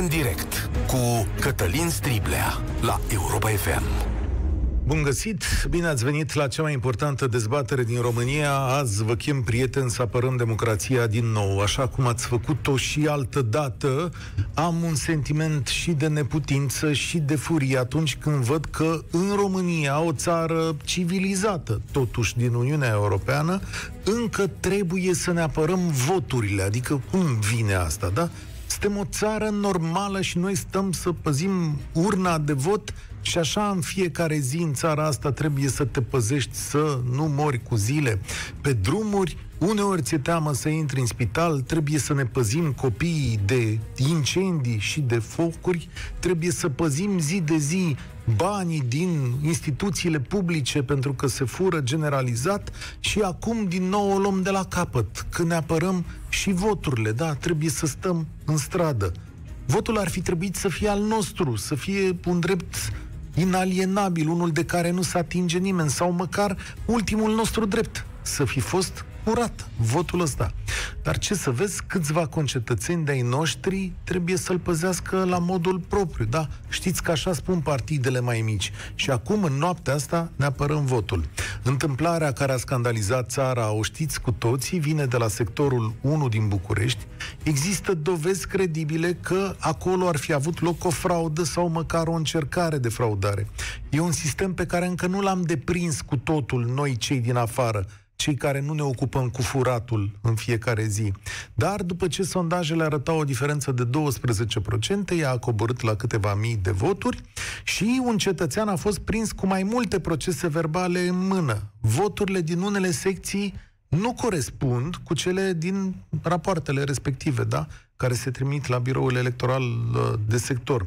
în direct cu Cătălin Striblea la Europa FM. Bun găsit! Bine ați venit la cea mai importantă dezbatere din România. Azi vă chem, prieteni, să apărăm democrația din nou. Așa cum ați făcut-o și altă dată, am un sentiment și de neputință și de furie atunci când văd că în România, o țară civilizată, totuși din Uniunea Europeană, încă trebuie să ne apărăm voturile. Adică cum vine asta, da? Suntem o țară normală și noi stăm să păzim urna de vot și așa în fiecare zi în țara asta trebuie să te păzești să nu mori cu zile. Pe drumuri, uneori ți-e teamă să intri în spital, trebuie să ne păzim copiii de incendii și de focuri, trebuie să păzim zi de zi banii din instituțiile publice pentru că se fură generalizat și acum din nou o luăm de la capăt, când ne apărăm și voturile, da, trebuie să stăm în stradă. Votul ar fi trebuit să fie al nostru, să fie un drept inalienabil, unul de care nu se atinge nimeni, sau măcar ultimul nostru drept, să fi fost curat votul ăsta. Dar ce să vezi, câțiva concetățeni de-ai noștri trebuie să-l păzească la modul propriu, da? Știți că așa spun partidele mai mici. Și acum, în noaptea asta, ne apărăm votul. Întâmplarea care a scandalizat țara, o știți cu toții, vine de la sectorul 1 din București. Există dovezi credibile că acolo ar fi avut loc o fraudă sau măcar o încercare de fraudare. E un sistem pe care încă nu l-am deprins cu totul noi cei din afară cei care nu ne ocupăm cu furatul în fiecare zi. Dar după ce sondajele arătau o diferență de 12%, ea a coborât la câteva mii de voturi și un cetățean a fost prins cu mai multe procese verbale în mână. Voturile din unele secții nu corespund cu cele din rapoartele respective, da? care se trimit la biroul electoral uh, de sector.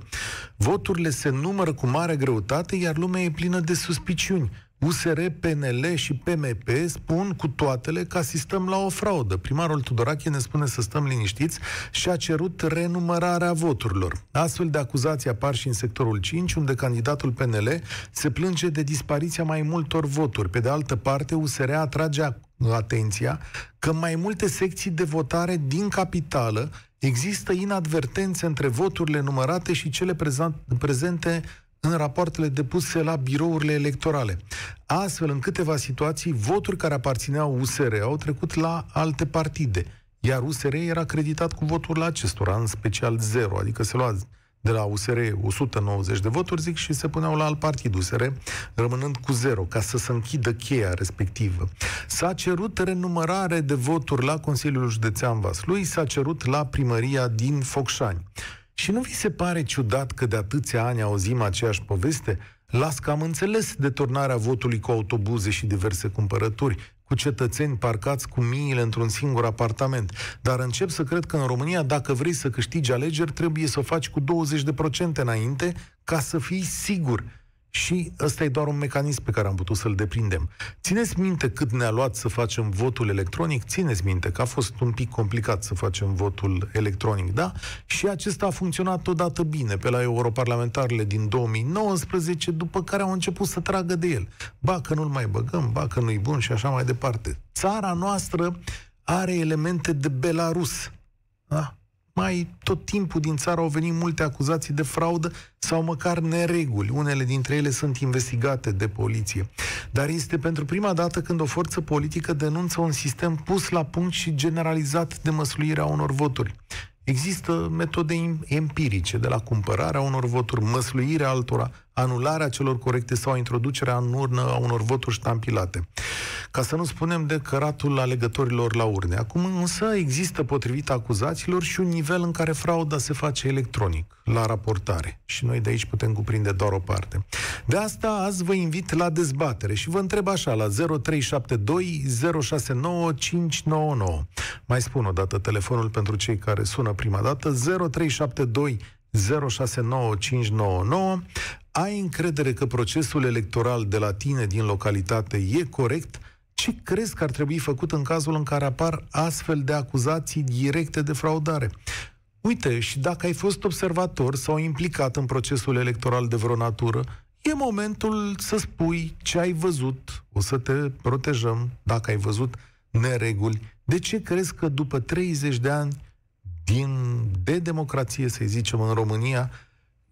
Voturile se numără cu mare greutate, iar lumea e plină de suspiciuni. USR, PNL și PMP spun cu toatele că asistăm la o fraudă. Primarul Tudorache ne spune să stăm liniștiți și a cerut renumărarea voturilor. Astfel de acuzații apar și în sectorul 5, unde candidatul PNL se plânge de dispariția mai multor voturi. Pe de altă parte, USR atrage atenția că mai multe secții de votare din capitală există inadvertențe între voturile numărate și cele prezente în rapoartele depuse la birourile electorale. Astfel, în câteva situații, voturi care aparțineau USR au trecut la alte partide, iar USR era acreditat cu votul la acestora, în special zero, adică se lua de la USR 190 de voturi, zic, și se puneau la alt partid USR, rămânând cu zero, ca să se închidă cheia respectivă. S-a cerut renumărare de voturi la Consiliul Județean Vaslui, s-a cerut la primăria din Focșani. Și nu vi se pare ciudat că de atâția ani auzim aceeași poveste? Las că am înțeles deturnarea votului cu autobuze și diverse cumpărături, cu cetățeni parcați cu miile într-un singur apartament. Dar încep să cred că în România, dacă vrei să câștigi alegeri, trebuie să o faci cu 20% înainte ca să fii sigur și ăsta e doar un mecanism pe care am putut să-l deprindem. Țineți minte cât ne-a luat să facem votul electronic? Țineți minte că a fost un pic complicat să facem votul electronic, da? Și acesta a funcționat odată bine pe la europarlamentarele din 2019, după care au început să tragă de el. Ba că nu-l mai băgăm, ba că nu-i bun și așa mai departe. Țara noastră are elemente de Belarus. Da? Mai tot timpul din țară au venit multe acuzații de fraudă sau măcar nereguli. Unele dintre ele sunt investigate de poliție. Dar este pentru prima dată când o forță politică denunță un sistem pus la punct și generalizat de măsluirea unor voturi. Există metode empirice, de la cumpărarea unor voturi, măsluirea altora, anularea celor corecte sau introducerea în urnă a unor voturi ștampilate. Ca să nu spunem de căratul alegătorilor la urne. Acum însă există, potrivit acuzațiilor, și un nivel în care frauda se face electronic, la raportare. Și noi de aici putem cuprinde doar o parte. De asta azi vă invit la dezbatere și vă întreb așa, la 0372 069 599. Mai spun o dată telefonul pentru cei care sună prima dată, 0372 069599. Ai încredere că procesul electoral de la tine din localitate e corect? Ce crezi că ar trebui făcut în cazul în care apar astfel de acuzații directe de fraudare? Uite, și dacă ai fost observator sau implicat în procesul electoral de vreo natură, e momentul să spui ce ai văzut, o să te protejăm dacă ai văzut nereguli. De ce crezi că după 30 de ani din, de democrație, să zicem, în România,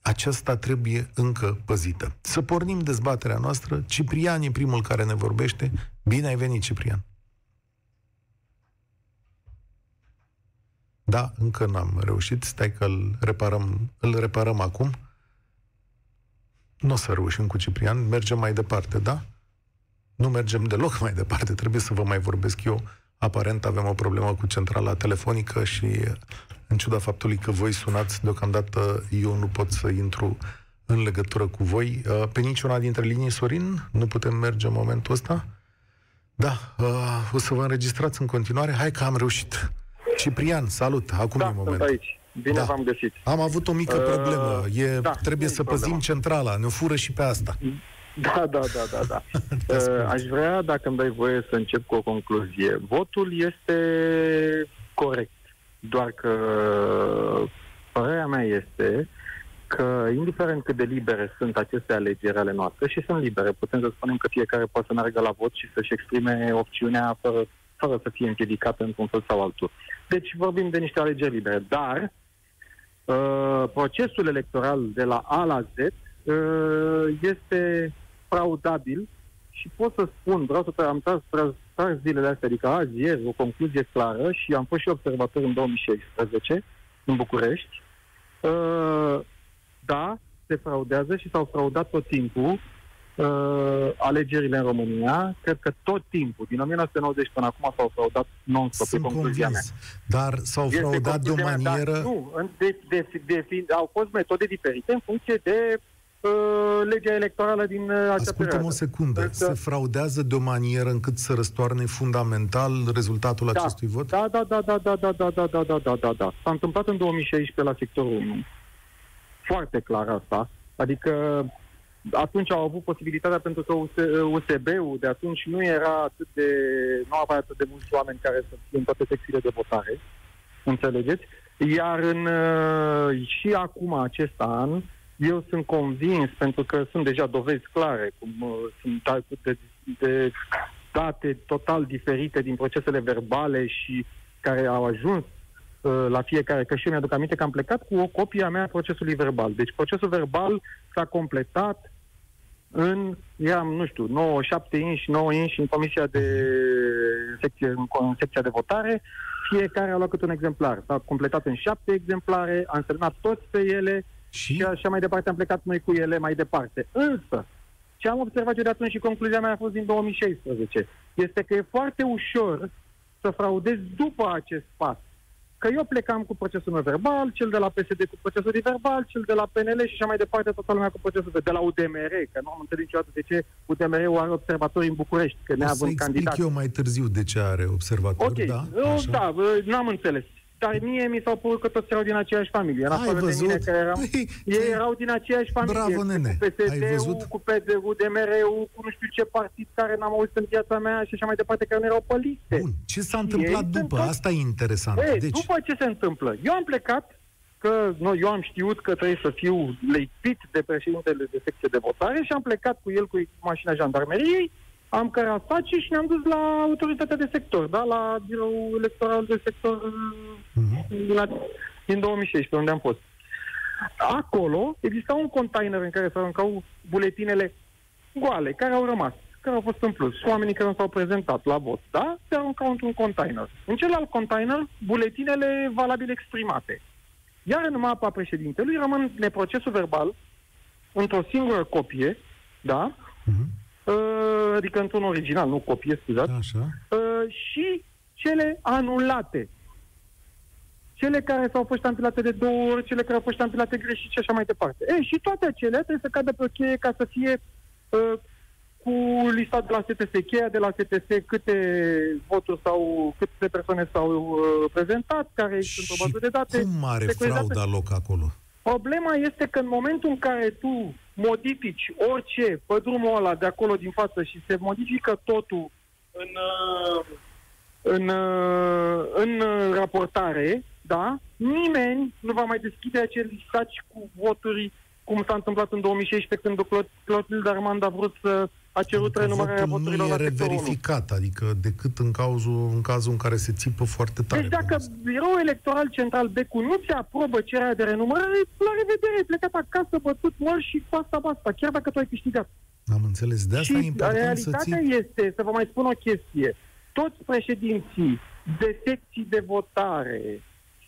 aceasta trebuie încă păzită. Să pornim dezbaterea noastră. Ciprian e primul care ne vorbește. Bine ai venit, Ciprian. Da, încă n-am reușit. Stai că îl reparăm, îl reparăm acum. Nu o să reușim cu Ciprian. Mergem mai departe, da? Nu mergem deloc mai departe. Trebuie să vă mai vorbesc eu. Aparent avem o problemă cu centrala telefonică și în ciuda faptului că voi sunați deocamdată, eu nu pot să intru în legătură cu voi. Uh, pe niciuna dintre linii, Sorin, nu putem merge în momentul ăsta? Da, uh, o să vă înregistrați în continuare. Hai că am reușit. Ciprian, salut! Acum da, e momentul. aici. Bine da. v-am găsit. Am avut o mică uh, problemă. E, da, trebuie să problemă. păzim centrala. Ne fură și pe asta. Da, da, da, da, da. uh, aș vrea, dacă îmi dai voie, să încep cu o concluzie. Votul este corect. Doar că părerea mea este că, indiferent cât de libere sunt aceste alegeri ale noastre, și sunt libere, putem să spunem că fiecare poate să meargă la vot și să-și exprime opțiunea fără, fără să fie împiedicată într-un fel sau altul. Deci vorbim de niște alegeri libere, dar uh, procesul electoral de la A la Z uh, este fraudabil și pot să spun, vreau să am tras, tras, tras zilele astea, adică azi, ieri, o concluzie clară și am fost și observator în 2016 în București. Uh, da, se fraudează și s-au fraudat tot timpul uh, alegerile în România. Cred că tot timpul, din 1990 până acum, s-au fraudat non-stop. Sunt concluzia convins. Mea. Dar s-au este fraudat de o manieră... Mea, dar nu, de, de, de, de, au fost metode diferite în funcție de uh, legea electorală din uh, acea Ascultă-mă perioadă. o secundă. Deci, Se fraudează de o manieră încât să răstoarne fundamental rezultatul da, acestui vot? Da, da, da, da, da, da, da, da, da, da, da, da, da. S-a întâmplat în 2016 la sectorul 1. Foarte clar asta. Adică atunci au avut posibilitatea pentru că USB-ul de atunci nu era atât de... nu avea atât de mulți oameni care să fie în toate secțiile de votare. Înțelegeți? Iar în, și acum, acest an, eu sunt convins, pentru că sunt deja dovezi clare, cum uh, sunt de, de date total diferite din procesele verbale și care au ajuns uh, la fiecare, că și eu mi-aduc aminte că am plecat cu o copie a mea a procesului verbal. Deci procesul verbal s-a completat în, eram, nu știu, 9, 7 inși, 9 inși în comisia de secție, în secția de votare, fiecare a luat câte un exemplar. S-a completat în 7 exemplare, am semnat toți pe ele, și? și așa mai departe am plecat noi cu ele mai departe. Însă, ce am observat eu de atunci și concluzia mea a fost din 2016, este că e foarte ușor să fraudezi după acest pas. Că eu plecam cu procesul meu verbal, cel de la PSD cu procesul verbal, cel de la PNL și așa mai departe, toată lumea cu procesul de la UDMR, că nu am înțeles niciodată de ce UDMR-ul are observatori în București, că ne avem candidat. eu mai târziu de ce are observatori, okay. da? Așa? Da, n-am înțeles dar mie mi s-au părut că toți erau din aceeași familie. În afară de mine, care eram, păi, ei erau din aceeași familie. Bravo, nene. Cu PSD-ul, cu PDU, DMR-ul, cu nu știu ce partid care n-am auzit în viața mea și așa mai departe, care nu erau pe liste. Bun. Ce s-a întâmplat ei după? Asta e interesant. Ei, deci... După ce se întâmplă? Eu am plecat că nu, eu am știut că trebuie să fiu leipit de președintele de secție de votare și am plecat cu el cu mașina jandarmeriei am cărasat și ne-am dus la autoritatea de sector, da? la biroul electoral de sector uh-huh. la, din 2016, unde am fost. Acolo exista un container în care se aruncau buletinele goale, care au rămas, care au fost în plus. Oamenii care nu s-au prezentat la vot, da? Se aruncau într-un container. În celălalt container, buletinele valabil exprimate. Iar în mapa președintelui rămân procesul verbal într-o singură copie, da? Uh-huh uh, adică într-un original, nu copie, scuzați, Așa. Uh, și cele anulate. Cele care s-au fost ștampilate de două ori, cele care au fost ștampilate greșit și așa mai departe. E, și toate acelea trebuie să cadă pe o cheie ca să fie uh, cu lista de la STS, cheia de la STS, câte voturi sau câte persoane s-au uh, prezentat, care și sunt o bază de date. cum mare frauda loc acolo? Problema este că în momentul în care tu modifici orice pe drumul ăla de acolo din față și se modifică totul în, uh, în, uh, în raportare, da, nimeni nu va mai deschide acel saci cu voturi cum s-a întâmplat în 2016 când Clotilde Armand a vrut să a cerut adică renumărarea voturilor nu e reverificat, adică decât în cazul, în cazul în care se țipă foarte tare. Deci dacă Biroul Electoral Central Becu nu ți aprobă cererea de renumărare, la revedere, ai plecat acasă, bătut mor și basta, basta, chiar dacă tu ai câștigat. Am înțeles. De asta și e important realitatea să ții... este, să vă mai spun o chestie, toți președinții de secții de votare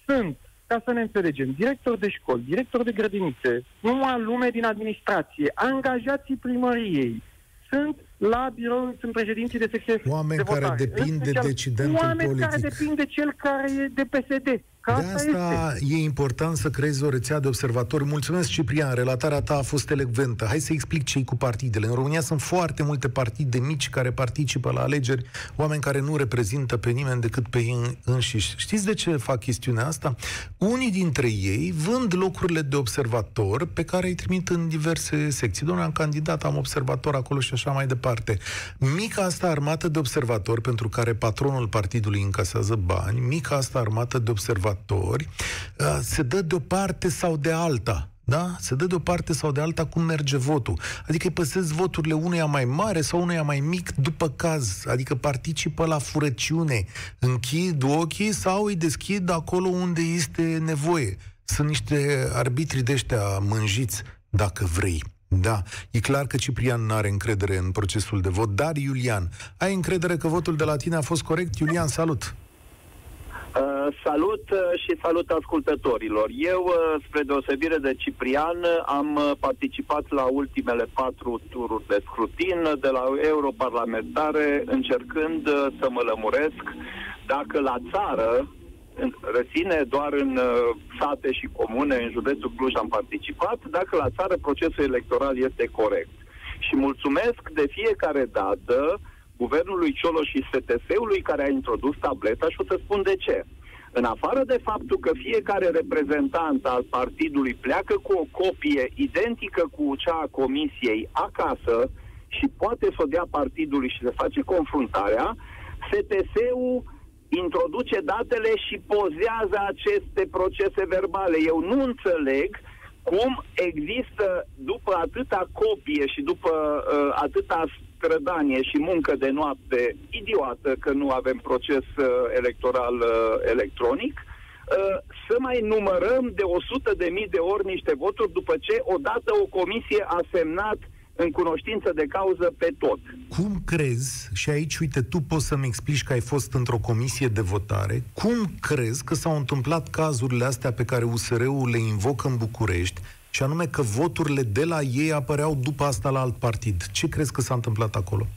sunt ca să ne înțelegem, director de școli, director de grădinițe, numai lume din administrație, angajații primăriei, sunt la birou, sunt președinții de secție Oameni de votare. care depind de decidentul oameni politic. care depind de cel care e de PSD. Că de asta, asta este. e important să creezi o rețea de observatori. Mulțumesc, Ciprian, relatarea ta a fost elecventă. Hai să explic ce cu partidele. În România sunt foarte multe partide mici care participă la alegeri, oameni care nu reprezintă pe nimeni decât pe ei înșiși. Știți de ce fac chestiunea asta? Unii dintre ei vând locurile de observator pe care îi trimit în diverse secții. Doamne, am candidat, am observator acolo și așa mai departe. Mica asta armată de observatori, pentru care patronul partidului încasează bani, mica asta armată de observatori conservatori, uh, se dă de o parte sau de alta. Da? Se dă de o parte sau de alta cum merge votul. Adică îi păsesc voturile unuia mai mare sau unuia mai mic după caz. Adică participă la furăciune. Închid ochii sau îi deschid acolo unde este nevoie. Sunt niște arbitri de ăștia mânjiți, dacă vrei. Da, e clar că Ciprian nu are încredere în procesul de vot, dar Iulian, ai încredere că votul de la tine a fost corect? Iulian, salut! Uh, salut uh, și salut ascultătorilor. Eu, uh, spre deosebire de Ciprian, am participat la ultimele patru tururi de scrutin de la europarlamentare, încercând să mă lămuresc dacă la țară, în răsine doar în sate și comune, în județul Cluj am participat, dacă la țară procesul electoral este corect. Și mulțumesc de fiecare dată uh, guvernului Cioloș și STS-ului care a introdus tableta și o să spun de ce. În afară de faptul că fiecare reprezentant al partidului pleacă cu o copie identică cu cea a comisiei acasă și poate să o dea partidului și să face confruntarea, STS-ul introduce datele și pozează aceste procese verbale. Eu nu înțeleg cum există, după atâta copie și după uh, atâta strădanie și muncă de noapte idiotă că nu avem proces uh, electoral uh, electronic, uh, să mai numărăm de 100 de mii de ori niște voturi după ce odată o comisie a semnat în cunoștință de cauză pe tot. Cum crezi, și aici, uite, tu poți să-mi explici că ai fost într-o comisie de votare, cum crezi că s-au întâmplat cazurile astea pe care USR-ul le invocă în București, și anume că voturile de la ei apăreau după asta la alt partid. Ce crezi că s-a întâmplat acolo?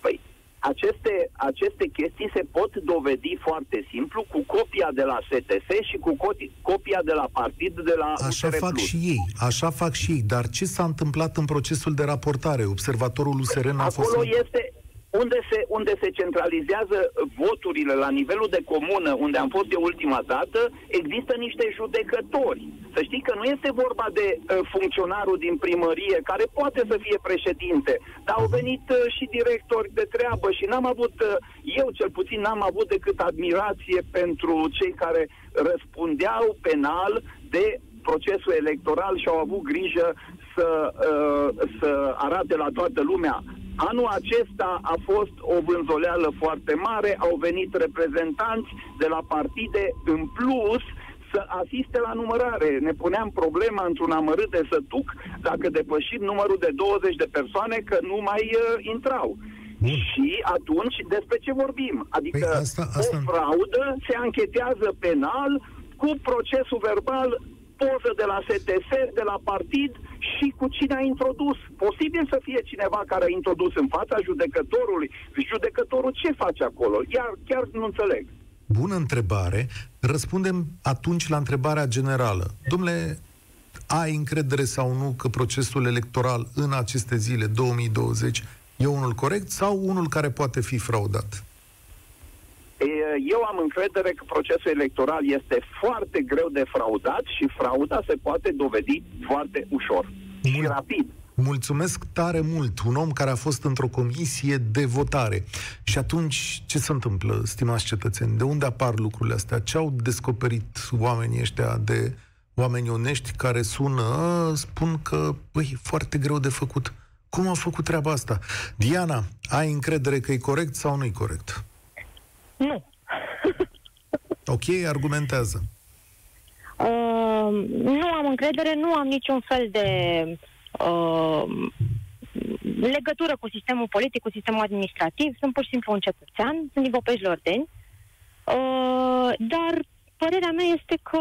Păi, aceste, aceste chestii se pot dovedi foarte simplu cu copia de la STS și cu copia de la partid de la Așa USR fac și ei, așa fac și ei. Dar ce s-a întâmplat în procesul de raportare? Observatorul USR n-a Acolo fost... este, unde se, unde se centralizează voturile la nivelul de comună, unde am fost eu ultima dată, există niște judecători. Să știi că nu este vorba de uh, funcționarul din primărie, care poate să fie președinte, dar au venit uh, și directori de treabă și n-am avut, uh, eu cel puțin n-am avut decât admirație pentru cei care răspundeau penal de procesul electoral și au avut grijă să, uh, să arate la toată lumea Anul acesta a fost o vânzoleală foarte mare, au venit reprezentanți de la partide în plus să asiste la numărare. Ne puneam problema într-un amărât de sătuc dacă depășim numărul de 20 de persoane că nu mai uh, intrau. Bun. Și atunci despre ce vorbim? Adică păi asta, asta... o fraudă se anchetează penal cu procesul verbal poză de la STS, de la partid și cu cine a introdus. Posibil să fie cineva care a introdus în fața judecătorului. Judecătorul ce face acolo? Iar chiar nu înțeleg. Bună întrebare. Răspundem atunci la întrebarea generală. Domnule, ai încredere sau nu că procesul electoral în aceste zile 2020 e unul corect sau unul care poate fi fraudat? Eu am încredere că procesul electoral este foarte greu de fraudat și frauda se poate dovedi foarte ușor Mul- și rapid. Mulțumesc tare mult, un om care a fost într-o comisie de votare. Și atunci, ce se întâmplă, stimați cetățeni? De unde apar lucrurile astea? Ce au descoperit oamenii ăștia de oameni onești care sună, spun că, băi, foarte greu de făcut. Cum a făcut treaba asta? Diana, ai încredere că e corect sau nu e corect? Nu. ok, argumentează. Uh, nu am încredere, nu am niciun fel de uh, legătură cu sistemul politic, cu sistemul administrativ. Sunt pur și simplu un cetățean, sunt din Popești Ordeni. Uh, dar părerea mea este că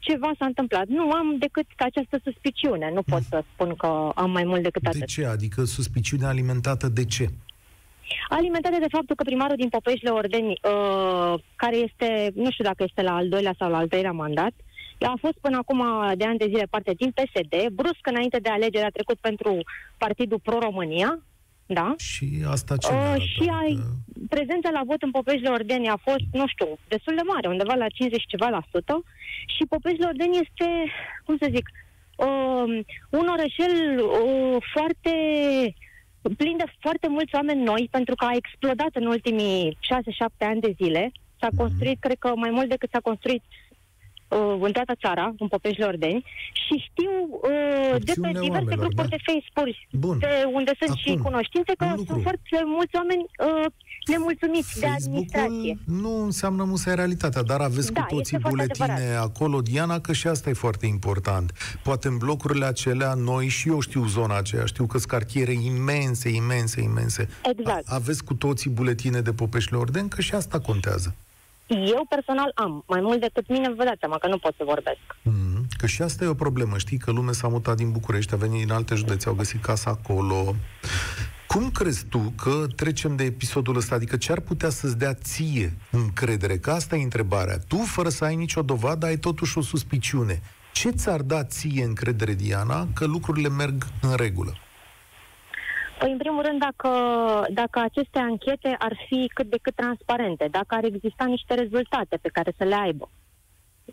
ceva s-a întâmplat. Nu am decât această suspiciune. Nu pot să spun că am mai mult decât atât. De ce? Adică suspiciunea alimentată de ce? Alimentate de faptul că primarul din Popeșle Ordeni, uh, care este, nu știu dacă este la al doilea sau la al treilea mandat, a fost până acum de ani de zile parte din PSD, brusc înainte de alegere a trecut pentru Partidul Pro-România, da? Și asta ce uh, Și ai, prezența la vot în Popeșile Ordeni a fost, nu știu, destul de mare, undeva la 50 ceva la sută. Și Popeșile Ordeni este, cum să zic, uh, un orășel uh, foarte plin de foarte mulți oameni noi, pentru că a explodat în ultimii 6-7 ani de zile. S-a mhm. construit, cred că mai mult decât s-a construit uh, în toată țara, în Popeșile Ordeni, și știu uh, de pe diverse oamenilor, grupuri da? de Facebook, Bun. de unde sunt Acum, și cunoștințe, că sunt foarte mulți oameni uh, nemulțumiți de administrație. nu înseamnă musai realitatea, dar aveți da, cu toții buletine acolo, Diana, că și asta e foarte important. Poate în blocurile acelea, noi și eu știu zona aceea, știu că sunt cartiere imense, imense, imense. Exact. A- aveți cu toții buletine de Popeșile Orden, că și asta contează. Eu personal am, mai mult decât mine, vă dați seama că nu pot să vorbesc. Mm, că și asta e o problemă, știi, că lumea s-a mutat din București, a venit din alte județe, au găsit casa acolo. Cum crezi tu că trecem de episodul ăsta? Adică ce ar putea să-ți dea ție încredere? Că asta e întrebarea. Tu, fără să ai nicio dovadă, ai totuși o suspiciune. Ce ți-ar da ție încredere, Diana, că lucrurile merg în regulă? Păi, în primul rând, dacă, dacă aceste anchete ar fi cât de cât transparente, dacă ar exista niște rezultate pe care să le aibă.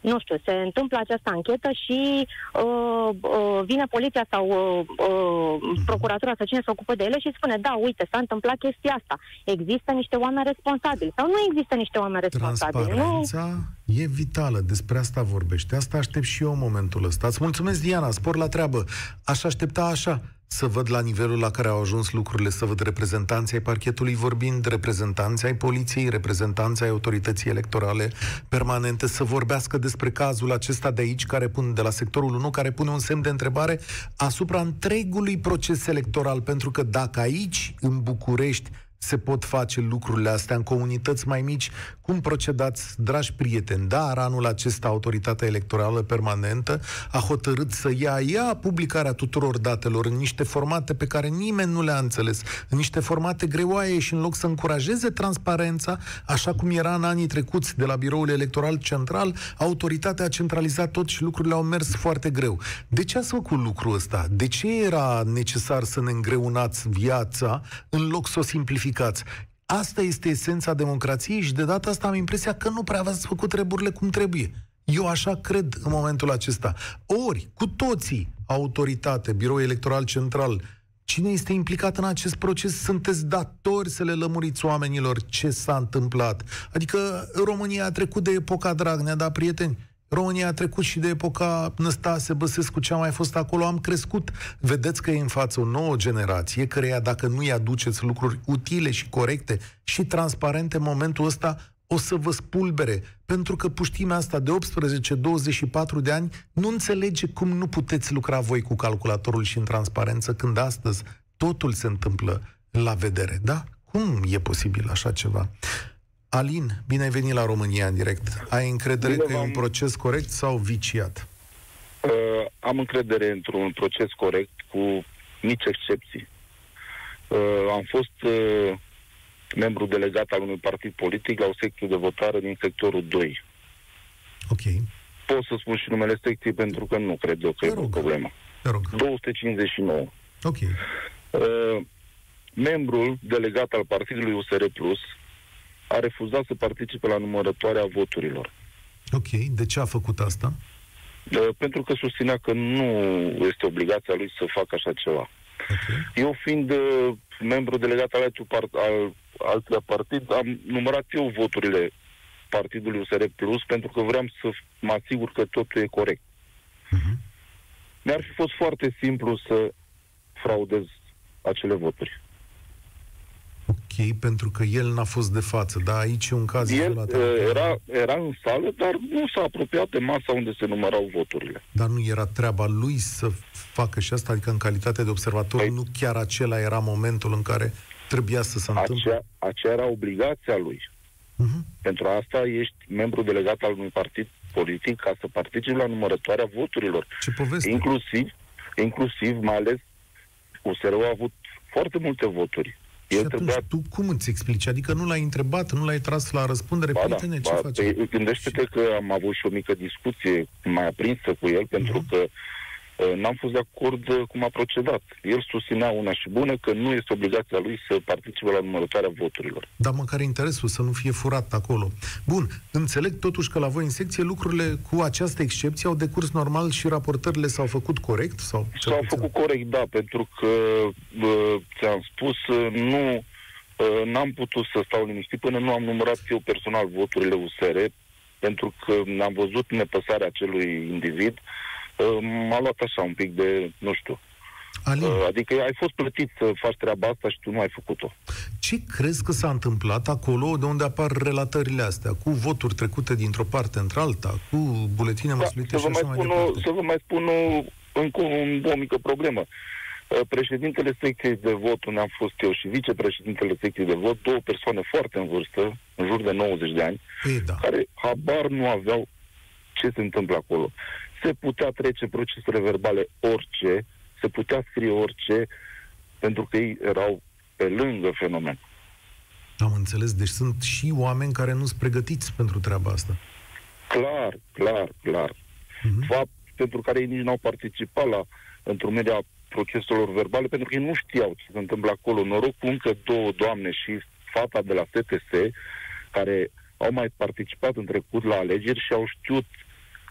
Nu știu, se întâmplă această anchetă și uh, uh, vine poliția sau uh, uh, procuratura sau cine se ocupă de ele și spune, da, uite, s-a întâmplat chestia asta. Există niște oameni responsabili sau nu există niște oameni responsabili. Transparența nu? e vitală, despre asta vorbește. Asta aștept și eu în momentul ăsta. Îți mulțumesc, Diana, spor la treabă. Aș aștepta așa să văd la nivelul la care au ajuns lucrurile, să văd reprezentanții ai parchetului vorbind, reprezentanții ai poliției, reprezentanții ai autorității electorale permanente, să vorbească despre cazul acesta de aici, care pun, de la sectorul 1, care pune un semn de întrebare asupra întregului proces electoral, pentru că dacă aici, în București, se pot face lucrurile astea în comunități mai mici. Cum procedați, dragi prieteni? Dar anul acesta Autoritatea Electorală Permanentă a hotărât să ia ea publicarea tuturor datelor în niște formate pe care nimeni nu le-a înțeles, în niște formate greoaie și în loc să încurajeze transparența, așa cum era în anii trecuți de la Biroul Electoral Central, autoritatea a centralizat tot și lucrurile au mers foarte greu. De ce ați făcut lucrul ăsta? De ce era necesar să ne îngreunați viața în loc să o simplificați? Implicați. Asta este esența democrației și de data asta am impresia că nu prea v-ați făcut treburile cum trebuie. Eu așa cred în momentul acesta. Ori, cu toții, autoritate, Birou Electoral Central, cine este implicat în acest proces, sunteți datori să le lămuriți oamenilor ce s-a întâmplat. Adică România a trecut de epoca Dragnea, da, prieteni? România a trecut și de epoca Năstase Băsescu, ce a mai fost acolo, am crescut. Vedeți că e în față o nouă generație, căreia dacă nu-i aduceți lucruri utile și corecte și transparente, în momentul ăsta o să vă spulbere, pentru că puștimea asta de 18-24 de ani nu înțelege cum nu puteți lucra voi cu calculatorul și în transparență când astăzi totul se întâmplă la vedere, da? Cum e posibil așa ceva? Alin, bine ai venit la România în direct. Ai încredere bine, că e un proces corect sau viciat? Uh, am încredere într-un proces corect cu mici excepții. Uh, am fost uh, membru delegat al unui partid politic la o secție de votare din sectorul 2. Ok. Pot să spun și numele secției pentru că nu cred eu că e o problemă. Te rog. 259. Ok. Uh, membrul delegat al partidului USR Plus a refuzat să participe la numărătoarea voturilor. Ok, de ce a făcut asta? Pentru că susținea că nu este obligația lui să facă așa ceva. Okay. Eu fiind uh, membru delegat al, part, al altui partid, am numărat eu voturile partidului USR Plus pentru că vreau să mă asigur că totul e corect. Uh-huh. Mi-ar fi fost foarte simplu să fraudez acele voturi. Ok, pentru că el n-a fost de față, dar aici e un caz El izolat. uh, era, era în sală, dar nu s-a apropiat de masa unde se numărau voturile. Dar nu era treaba lui să facă și asta, adică în calitate de observator, Păi- nu chiar acela era momentul în care trebuia să se întâmple. Acea, aceea era obligația lui. Uh-huh. Pentru asta ești membru delegat al unui partid politic ca să participi la numărătoarea voturilor. Ce poveste? Inclusiv, inclusiv, mai ales, USR-ul a avut foarte multe voturi. Și El atunci trebuia tu cum îți explici? Adică nu l-ai întrebat, nu l-ai tras la răspundere? Ba da, Prietene, ce ba, faci? păi, gândește-te că am avut și o mică discuție mai aprinsă cu el, pentru Mhm. că uh, n-am fost de acord uh, cum a procedat. El susținea una și bună că nu este obligația lui să participe la numărătoarea voturilor. Dar măcar interesul să nu fie furat acolo. Bun, înțeleg totuși că la voi în secție lucrurile cu această excepție au decurs normal și raportările s-au făcut corect? Sau cel S-au puțin? făcut corect, da, pentru că uh, ți-am spus, uh, nu uh, n-am putut să stau liniștit până nu am numărat eu personal voturile USR, pentru că am văzut nepăsarea acelui individ. Uh, m-a luat așa un pic de, nu știu, Alin, Uh, Adică ai fost plătit să faci treaba asta și tu nu ai făcut-o. ce crezi că s-a întâmplat acolo de unde apar relatările astea? Cu voturi trecute dintr-o parte într-alta, cu buletine Da, măsluite să, și vă mai așa mai spun o, departe? să vă mai spun o, încă o, o mică problemă. Uh, Președintele secției de vot, unde am fost eu, și vicepreședintele secției de vot, două persoane foarte în vârstă, în jur de 90 de ani, Păi da. care habar nu aveau ce se întâmplă acolo. Se putea trece procesele verbale orice, se putea scrie orice, pentru că ei erau pe lângă fenomen. Am înțeles. Deci sunt și oameni care nu sunt pregătiți pentru treaba asta. Clar, clar, clar. Mhm. Fapt pentru care ei nici n-au participat la întrunerea proceselor verbale, pentru că ei nu știau ce se întâmplă acolo. Noroc cu încă două doamne și fata de la STS, care au mai participat în trecut la alegeri și au știut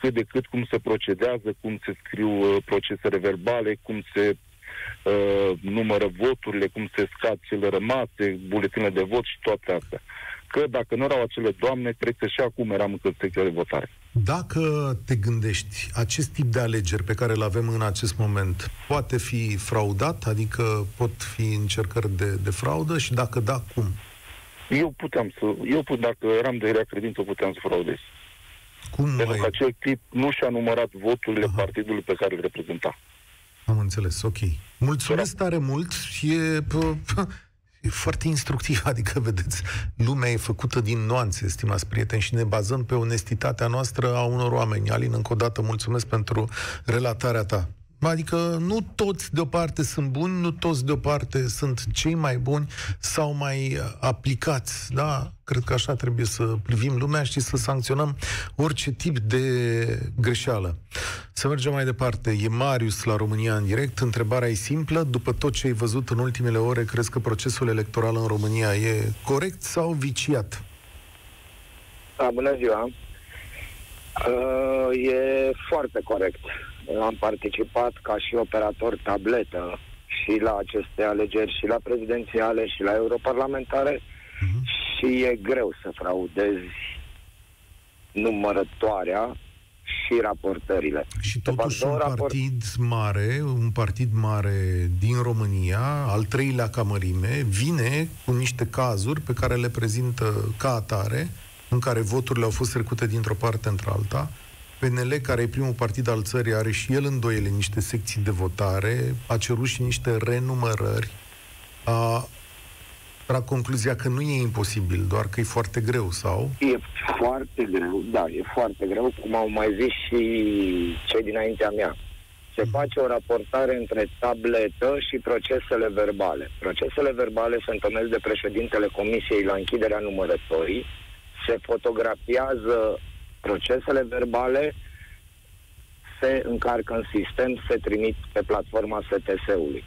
cât de cât cum se procedează, cum se scriu uh, procesele verbale, cum se uh, numără voturile, cum se scad cele rămase, buletinele de vot și toate astea. Că dacă nu erau acele doamne, cred că și acum eram încă în secția de votare. Dacă te gândești, acest tip de alegeri pe care îl avem în acest moment poate fi fraudat, adică pot fi încercări de, de fraudă și dacă da, cum? Eu puteam să, eu put, dacă eram de rea credință, puteam să fraudez. Cum Pentru mai... că acel tip nu și-a numărat voturile Aha. partidului pe care îl reprezenta. Am înțeles, ok. Mulțumesc tare mult. E, p- p- e foarte instructiv, adică, vedeți, lumea e făcută din nuanțe, stimați prieteni, și ne bazăm pe onestitatea noastră a unor oameni. Alin, încă o dată, mulțumesc pentru relatarea ta. Adică nu toți deoparte sunt buni, nu toți deoparte sunt cei mai buni sau mai uh, aplicați, da? Cred că așa trebuie să privim lumea și să sancționăm orice tip de greșeală. Să mergem mai departe. E Marius la România în direct. Întrebarea e simplă. După tot ce ai văzut în ultimele ore, crezi că procesul electoral în România e corect sau viciat? Da, bună ziua. Uh, e foarte corect. Am participat ca și operator tabletă și la aceste alegeri, și la prezidențiale, și la europarlamentare Mhm. și e greu să fraudezi numărătoarea și raportările. Și Se fac totuși două un raport- partid mare, un partid mare din România, al treilea ca mărime, vine cu niște cazuri pe care le prezintă ca atare, în care voturile au fost trecute dintr-o parte într-alta. PNL, care e primul partid al țării, are și el îndoiele niște secții de votare, a cerut și niște renumărări. A la concluzia că nu e imposibil, doar că e foarte greu, sau? E foarte greu, da, e foarte greu, cum au mai zis și cei dinaintea mea. Se face o raportare între tabletă și procesele verbale. Procesele verbale se întâlnesc de președintele Comisiei la închiderea numărătorii, se fotografiază procesele verbale, se încarcă în sistem, se trimit pe platforma STS-ului.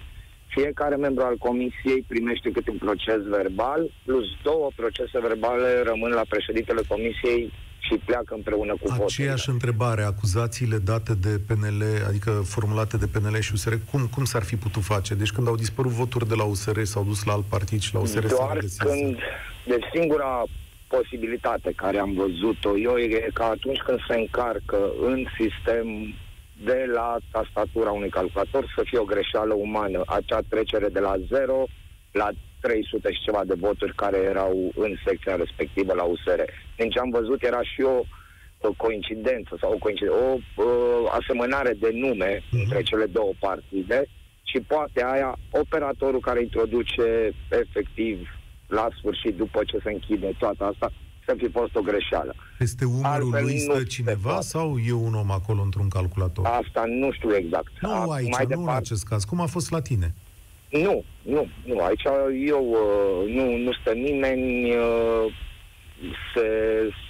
Fiecare membru al comisiei primește câte un proces verbal, plus două procese verbale rămân la președintele comisiei și pleacă împreună cu voturile. Aceeași întrebare, acuzațiile date de PNL, adică formulate de PNL și USR, cum, cum s-ar fi putut face? Deci când au dispărut voturi de la USR, s-au dus la alt partid și la USR s-au Doar regăsit. când... Deci singura posibilitate care am văzut-o eu e că atunci când se încarcă în sistem de la tastatura unui calculator să fie o greșeală umană, acea trecere de la 0 la 300 și ceva de voturi care erau în secția respectivă la USR. Din ce am văzut era și o, o coincidență sau o, coincidență, o uh, asemănare de nume uh-huh. între cele două partide și poate aia operatorul care introduce efectiv la sfârșit, după ce se închide toată asta, să fi fost o greșeală. Este umărul Altfel lui stă cineva sau e un om acolo într-un calculator? Asta nu știu exact. Nu A, aici, mai nu departe... în acest caz. Cum a fost la tine? Nu, nu, nu. Aici eu uh, nu, nu stă nimeni. Uh, se,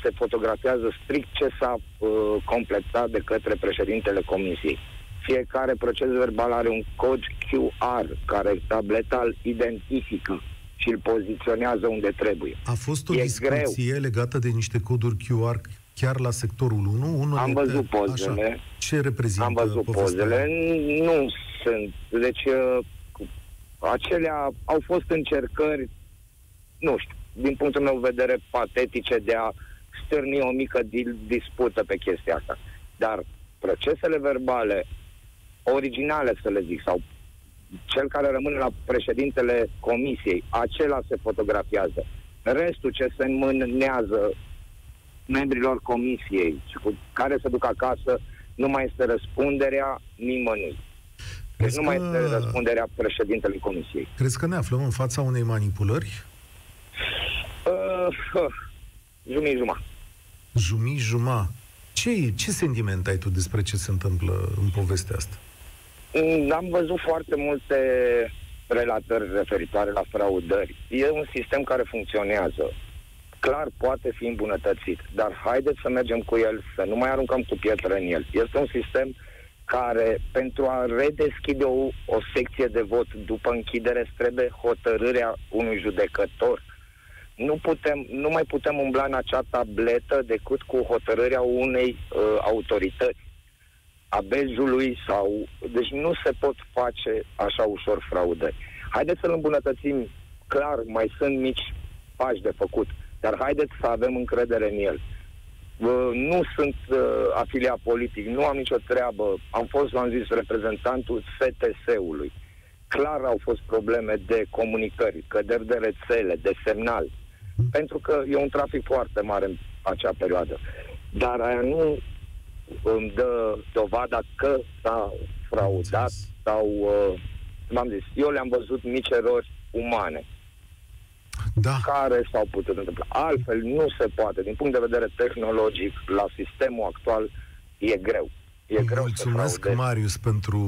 se fotografiază strict ce s-a uh, completat de către președintele comisiei. Fiecare proces verbal are un cod QR care tableta îl identifică și îl poziționează unde trebuie. A fost o e discuție greu. legată de niște coduri QR chiar la sectorul 1? Unul Am văzut te... pozele. Așa. Ce reprezintă Am văzut povestea? pozele. Nu sunt. Deci, uh, acelea au fost încercări, nu știu, din punctul meu de vedere, patetice de a stârni o mică dispută pe chestia asta. Dar procesele verbale originale, să le zic, sau cel care rămâne la președintele comisiei, acela se fotografiază. Restul ce se înmânează membrilor comisiei și cu care se duc acasă, nu mai este răspunderea nimănui. Deci nu mai este răspunderea președintelui comisiei. Crezi că ne aflăm în fața unei manipulări? Uh, uh, jumii juma. Jumii juma. Ce, ce sentiment ai tu despre ce se întâmplă în povestea asta? Mm, am văzut foarte multe relatări referitoare la fraudări. E un sistem care funcționează. Clar, poate fi îmbunătățit, dar haideți să mergem cu el, să nu mai aruncăm cu pietre în el. Este un sistem care, pentru a redeschide o, o secție de vot după închidere, trebuie hotărârea unui judecător. Nu, putem, nu mai putem umbla în acea tabletă decât cu hotărârea unei uh, autorități a bezului sau... Deci nu se pot face așa ușor fraude. Haideți să-l îmbunătățim. Clar, mai sunt mici pași de făcut, dar haideți să avem încredere în el. Nu sunt uh, afiliat politic, nu am nicio treabă. Am fost, v-am zis, reprezentantul STS-ului. Clar au fost probleme de comunicări, căderi de rețele, de semnal. Pentru că e un trafic foarte mare în acea perioadă. Dar aia nu îmi dă dovada că s-a fraudat sau, uh, m-am zis, eu le-am văzut mici erori umane da. care s-au putut întâmpla. Altfel nu se poate. Din punct de vedere tehnologic, la sistemul actual, e greu. E greu Mulțumesc, Marius, pentru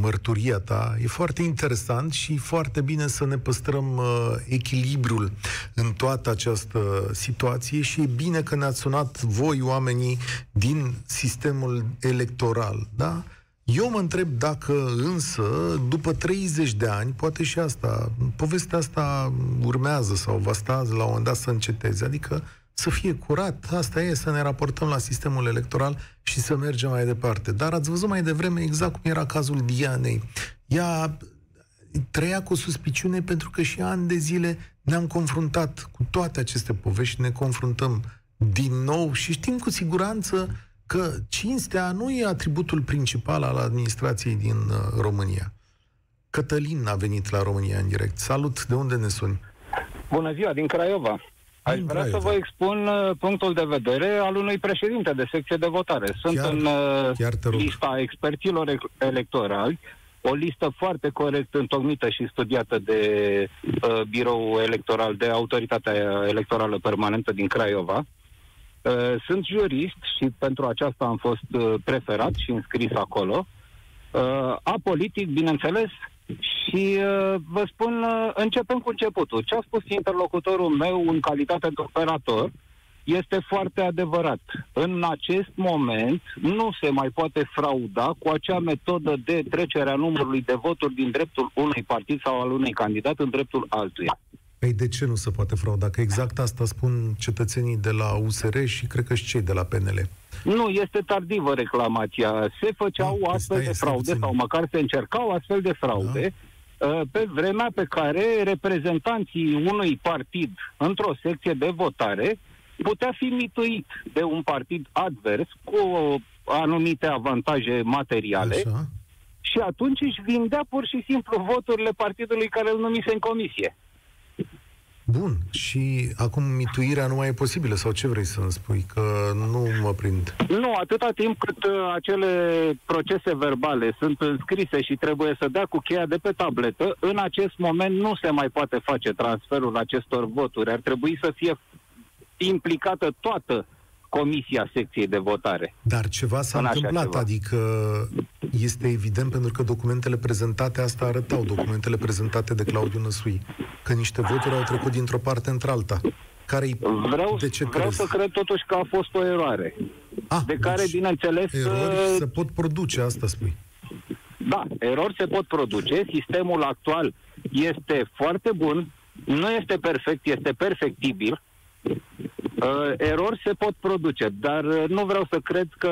mărturia ta. E foarte interesant și foarte bine să ne păstrăm uh, echilibrul în toată această situație și e bine că ne-ați sunat voi, oamenii din sistemul electoral, da? Eu mă întreb dacă însă, după 30 de ani, poate și asta, povestea asta urmează sau va sta la un moment dat să înceteze. Adică să fie curat, asta e, să ne raportăm la sistemul electoral și să mergem mai departe. Dar ați văzut mai devreme exact cum era cazul Dianei. Ea trăia cu suspiciune pentru că și ani de zile ne-am confruntat cu toate aceste povești, ne confruntăm din nou și știm cu siguranță că cinstea nu e atributul principal al administrației din uh, România. Cătălin a venit la România în direct. Salut, de unde ne suni? Bună ziua, din Craiova. Aș vrea să vă expun uh, punctul de vedere al unui președinte de secție de votare. Sunt chiar, în uh, chiar lista experților electorali, o listă foarte corect întocmită și studiată de uh, birou electoral, de autoritatea electorală permanentă din Craiova. Uh, sunt jurist și pentru aceasta am fost uh, preferat și înscris acolo. Uh, apolitic, bineînțeles, și uh, vă spun, uh, începem cu începutul. Ce a spus interlocutorul meu în calitate de operator este foarte adevărat. În acest moment nu se mai poate frauda cu acea metodă de trecere a numărului de voturi din dreptul unui partid sau al unui candidat în dreptul altuia. Păi de ce nu se poate frauda? Că exact asta spun cetățenii de la USR și cred că și cei de la PNL. Nu, este tardivă reclamația. Se făceau da, astfel de fraude sau măcar se încercau astfel de fraude da. Uh, pe vremea pe care reprezentanții unui partid într-o secție de votare putea fi mituit de un partid advers cu o anumite avantaje materiale Așa. și atunci își vindea pur și simplu voturile partidului care îl numise în comisie. Bun. Și acum mituirea nu mai e posibilă? Sau ce vrei să-mi spui? Că nu mă prind. Nu, atâta timp cât uh, acele procese verbale sunt înscrise și trebuie să dea cu cheia de pe tabletă, în acest moment nu se mai poate face transferul acestor voturi. Ar trebui să fie implicată toată comisia secției de votare. Dar ceva s-a întâmplat, ceva. adică este evident pentru că documentele prezentate asta arătau, documentele prezentate de Claudiu Năsui, că niște voturi au trecut dintr-o parte într-alta. care vreau, de ce vreau crezi? să cred totuși că a fost o eroare. Ah, de care, deci bineînțeles... Erori uh, se pot produce, asta spui. Da, erori se pot produce. Sistemul actual este foarte bun, nu este perfect, este perfectibil. Uh, erori se pot produce, dar uh, nu vreau să cred că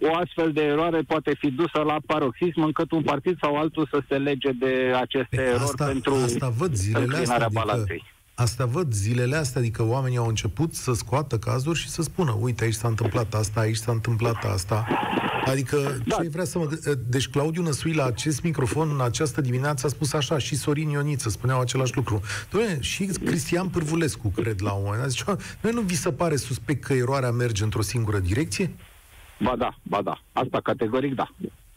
o astfel de eroare poate fi dusă la paroxism încât un partid sau altul să se lege de aceste pe erori asta, pentru asta văd zilele astea, adică, balanței. Asta văd zilele astea, adică oamenii au început să scoată cazuri și să spună, uite, aici s-a întâmplat asta, aici s-a întâmplat asta. Adică, da. ce vrea să mă... Deci Claudiu Năsui la acest microfon în această dimineață a spus așa, și Sorin Ioniță spuneau același lucru. Doamne, și Cristian Pârvulescu, cred, la un moment dat. Zicea, nu vi se pare suspect că eroarea merge într-o singură direcție? Ba da, ba da. Asta categoric da.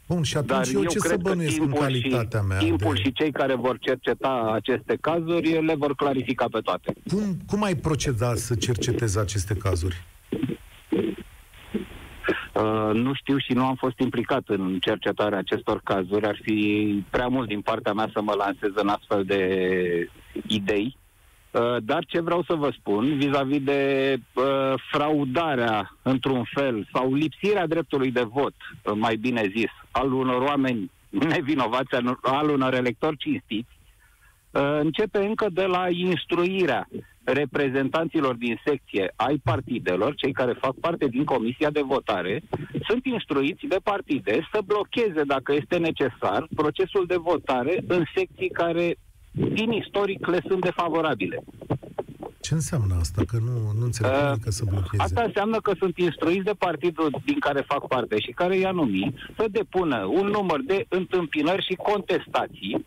Bun, și atunci Dar eu, eu ce să bănuiesc în calitatea și, mea? Timpul de... și cei care vor cerceta aceste cazuri le vor clarifica pe toate. Cum, cum ai proceda să cercetezi aceste cazuri? Uh, nu știu și nu am fost implicat în cercetarea acestor cazuri. Ar fi prea mult din partea mea să mă lansez în astfel de idei. Uh, dar ce vreau să vă spun vis-a-vis de uh, fraudarea, într-un fel, sau lipsirea dreptului de vot, uh, mai bine zis, al unor oameni nevinovați, al unor electori cinstiți, uh, începe încă de la instruirea reprezentanților din secție ai partidelor, cei care fac parte din comisia de votare, sunt instruiți de partide să blocheze, dacă este necesar, procesul de votare în secții care, din istoric, le sunt defavorabile. Ce înseamnă asta? Că nu, nu înțeleg uh, că să blocheze. Asta înseamnă că sunt instruiți de partidul din care fac parte și care i-a numit să depună un număr de întâmpinări și contestații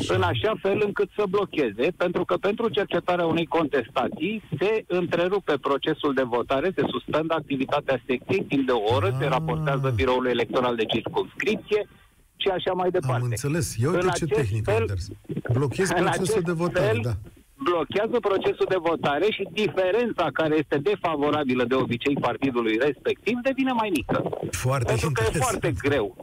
așa. în așa fel încât să blocheze, pentru că pentru cercetarea unei contestații se întrerupe procesul de votare, se suspendă activitatea secției timp de o oră, ah. se raportează biroul electoral de circunscripție, și așa mai departe. Am înțeles. Eu uite ce tehnică, Anders. Blochez procesul de votare, fel, da blochează procesul de votare și diferența care este defavorabilă de obicei partidului respectiv devine mai mică. Foarte Pentru interesant. că e foarte greu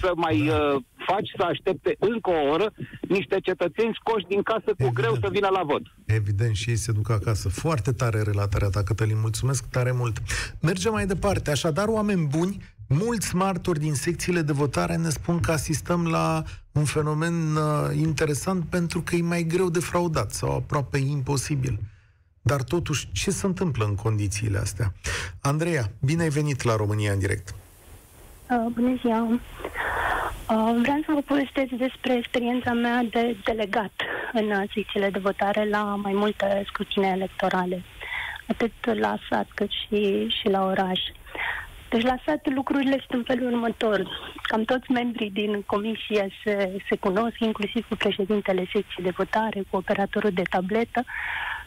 să mai da. uh, faci să aștepte încă o oră niște cetățeni scoși din casă cu Evident. greu să vină la vot. Evident, și ei se duc acasă. Foarte tare relatarea ta, Cătălin. Mulțumesc tare mult. Mergem mai departe. Așadar, oameni buni, mulți martori din secțiile de votare ne spun că asistăm la un fenomen uh, interesant pentru că e mai greu de fraudat sau aproape imposibil. Dar totuși, ce se întâmplă în condițiile astea? Andreea, bine ai venit la România în direct. Uh, bună ziua! Uh, vreau să vă povestesc despre experiența mea de delegat în secțiile de votare la mai multe scrutine electorale, atât la sat cât și, și la oraș. Deci la sat lucrurile sunt în felul următor. Cam toți membrii din comisie se, se cunosc, inclusiv cu președintele secției de votare, cu operatorul de tabletă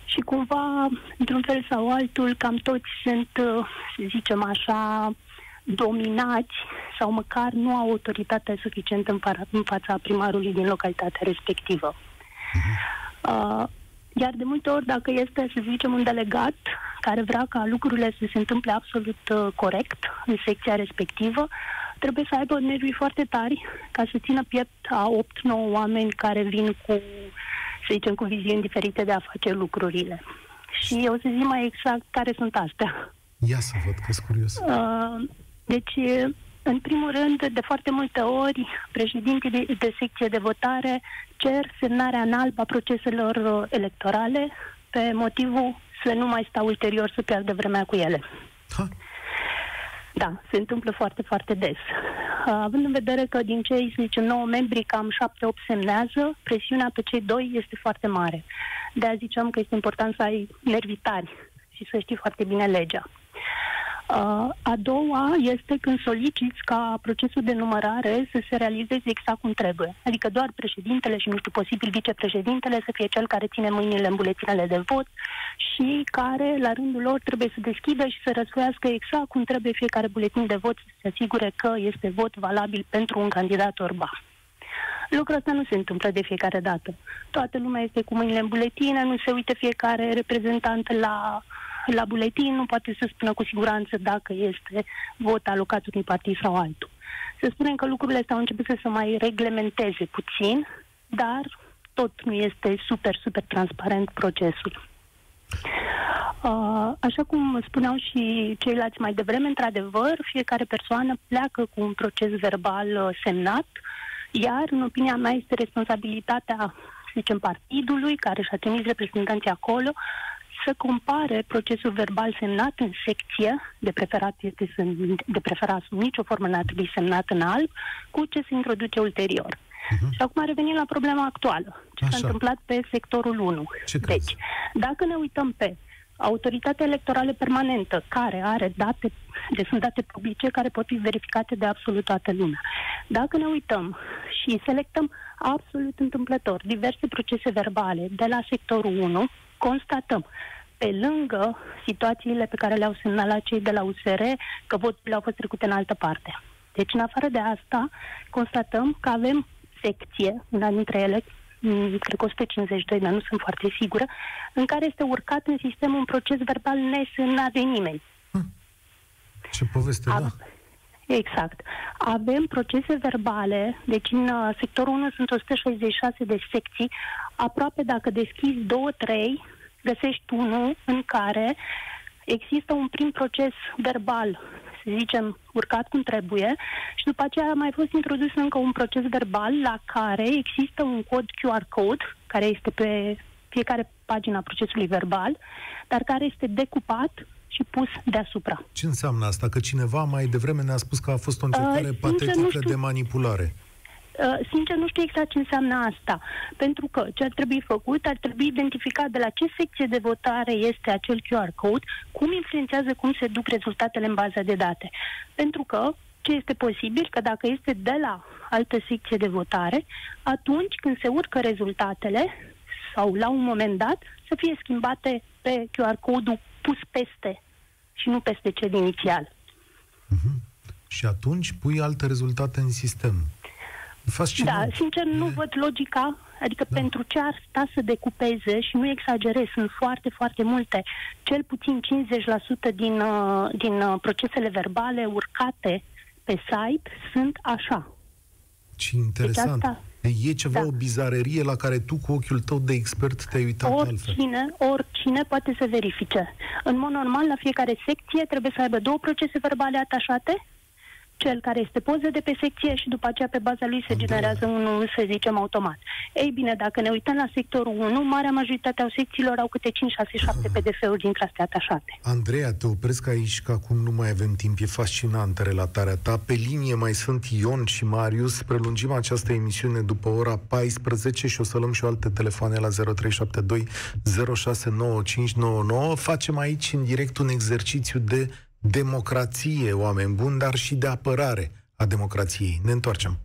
și cumva, într-un fel sau altul, cam toți sunt, uh, să zicem așa, dominați sau măcar nu au autoritate suficientă în, para, în fața primarului din localitatea respectivă. Uh-huh. Uh, iar de multe ori, dacă este, să zicem, un delegat care vrea ca lucrurile să se întâmple absolut uh, corect în secția respectivă, trebuie să aibă nervii foarte tari ca să țină piept a 8-9 oameni care vin cu, să zicem, cu viziuni diferite de a face lucrurile. Și eu să zic mai exact care sunt astea. Ia să văd, că sunt curios. Uh, deci, în primul rând, de foarte multe ori, președintii de, de secție de votare cer semnarea în alb a proceselor uh, electorale pe motivul să nu mai stau ulterior să pierdă vremea cu ele. Ha. Da, se întâmplă foarte, foarte des. Uh, având în vedere că din cei, să zicem, 9 membri, cam 7-8 semnează, presiunea pe cei doi este foarte mare. De aia ziceam că este important să ai nervi tari și să știi foarte bine legea. Uh, a doua este când soliciți ca procesul de numărare să se realizeze exact cum trebuie. Adică doar președintele și, nu știu, posibil vicepreședintele să fie cel care ține mâinile în buletinele de vot și care, la rândul lor, trebuie să deschidă și să răsfoiască exact cum trebuie fiecare buletin de vot să se asigure că este vot valabil pentru un candidat orba. Lucrul ăsta nu se întâmplă de fiecare dată. Toată lumea este cu mâinile în buletine, nu se uită fiecare reprezentant la, la buletin, nu poate să spună cu siguranță dacă este vot alocat unui partid sau altul. Să spunem că lucrurile astea au început să se mai reglementeze puțin, dar tot nu este super, super transparent procesul. Uh, așa cum spuneau și ceilalți mai devreme, într-adevăr, fiecare persoană pleacă cu un proces verbal uh, semnat iar, în opinia mea, este responsabilitatea, să zicem, partidului care și-a trimis reprezentanții acolo să compare procesul verbal semnat în secție, de preferat este de preferat sub nicio formă n-ar trebui semnat în alb, cu ce se introduce ulterior. Uh-huh. Și acum revenim la problema actuală. Ce Așa. s-a întâmplat pe sectorul 1. Ce deci, crezi? dacă ne uităm pe autoritatea electorală permanentă, care are date, deci sunt date publice care pot fi verificate de absolut toată lumea. Dacă ne uităm și selectăm absolut întâmplător diverse procese verbale de la sectorul 1, constatăm pe lângă situațiile pe care le-au semnalat cei de la USR, că voturile au fost trecute în altă parte. Deci, în afară de asta, constatăm că avem secție, una dintre ele, Mm, cred că 152, dar nu sunt foarte sigură, în care este urcat în sistem un proces verbal nesemnat de nimeni. Hm. Ce poveste, A- da. Exact. Avem procese verbale, deci în uh, sectorul 1 sunt 166 de secții, aproape dacă deschizi 2-3, găsești unul în care există un prim proces verbal să zicem, urcat cum trebuie și după aceea a mai fost introdus încă un proces verbal la care există un cod QR code care este pe fiecare pagina procesului verbal, dar care este decupat și pus deasupra. Ce înseamnă asta? Că cineva mai devreme ne-a spus că a fost o încercare uh, patetică de manipulare. Uh, sincer, nu știu exact ce înseamnă asta. Pentru că ce ar trebui făcut, ar trebui identificat de la ce secție de votare este acel QR code, cum influențează, cum se duc rezultatele în baza de date. Pentru că ce este posibil, că dacă este de la altă secție de votare, atunci când se urcă rezultatele, sau la un moment dat, să fie schimbate pe QR code-ul pus peste și nu peste cel inițial. Uh-huh. Și atunci pui alte rezultate în sistem. Fascinant. Da, sincer, nu văd logica, adică da. pentru ce ar sta să decupeze, și nu exagerez, sunt foarte, foarte multe, cel puțin 50% din, uh, din uh, procesele verbale urcate pe site sunt așa. Ce interesant. Deci asta, E ceva, da. o bizarerie la care tu, cu ochiul tău de expert, te-ai uitat oricine, altfel. Oricine poate să verifice. În mod normal, la fiecare secție trebuie să aibă două procese verbale atașate cel care este poză de pe secție și după aceea pe baza lui se generează unul, să zicem, automat. Ei bine, dacă ne uităm la sectorul 1, marea majoritate a secțiilor au câte 5, 6, 7 PDF-uri din clase atașate. Andreea, te opresc aici, că acum nu mai avem timp. E fascinantă relatarea ta. Pe linie mai sunt Ion și Marius. Prelungim această emisiune după ora 14 și o să luăm și alte telefoane la 0372 069599. Facem aici în direct un exercițiu de democrație, oameni buni, dar și de apărare a democrației. Ne întoarcem.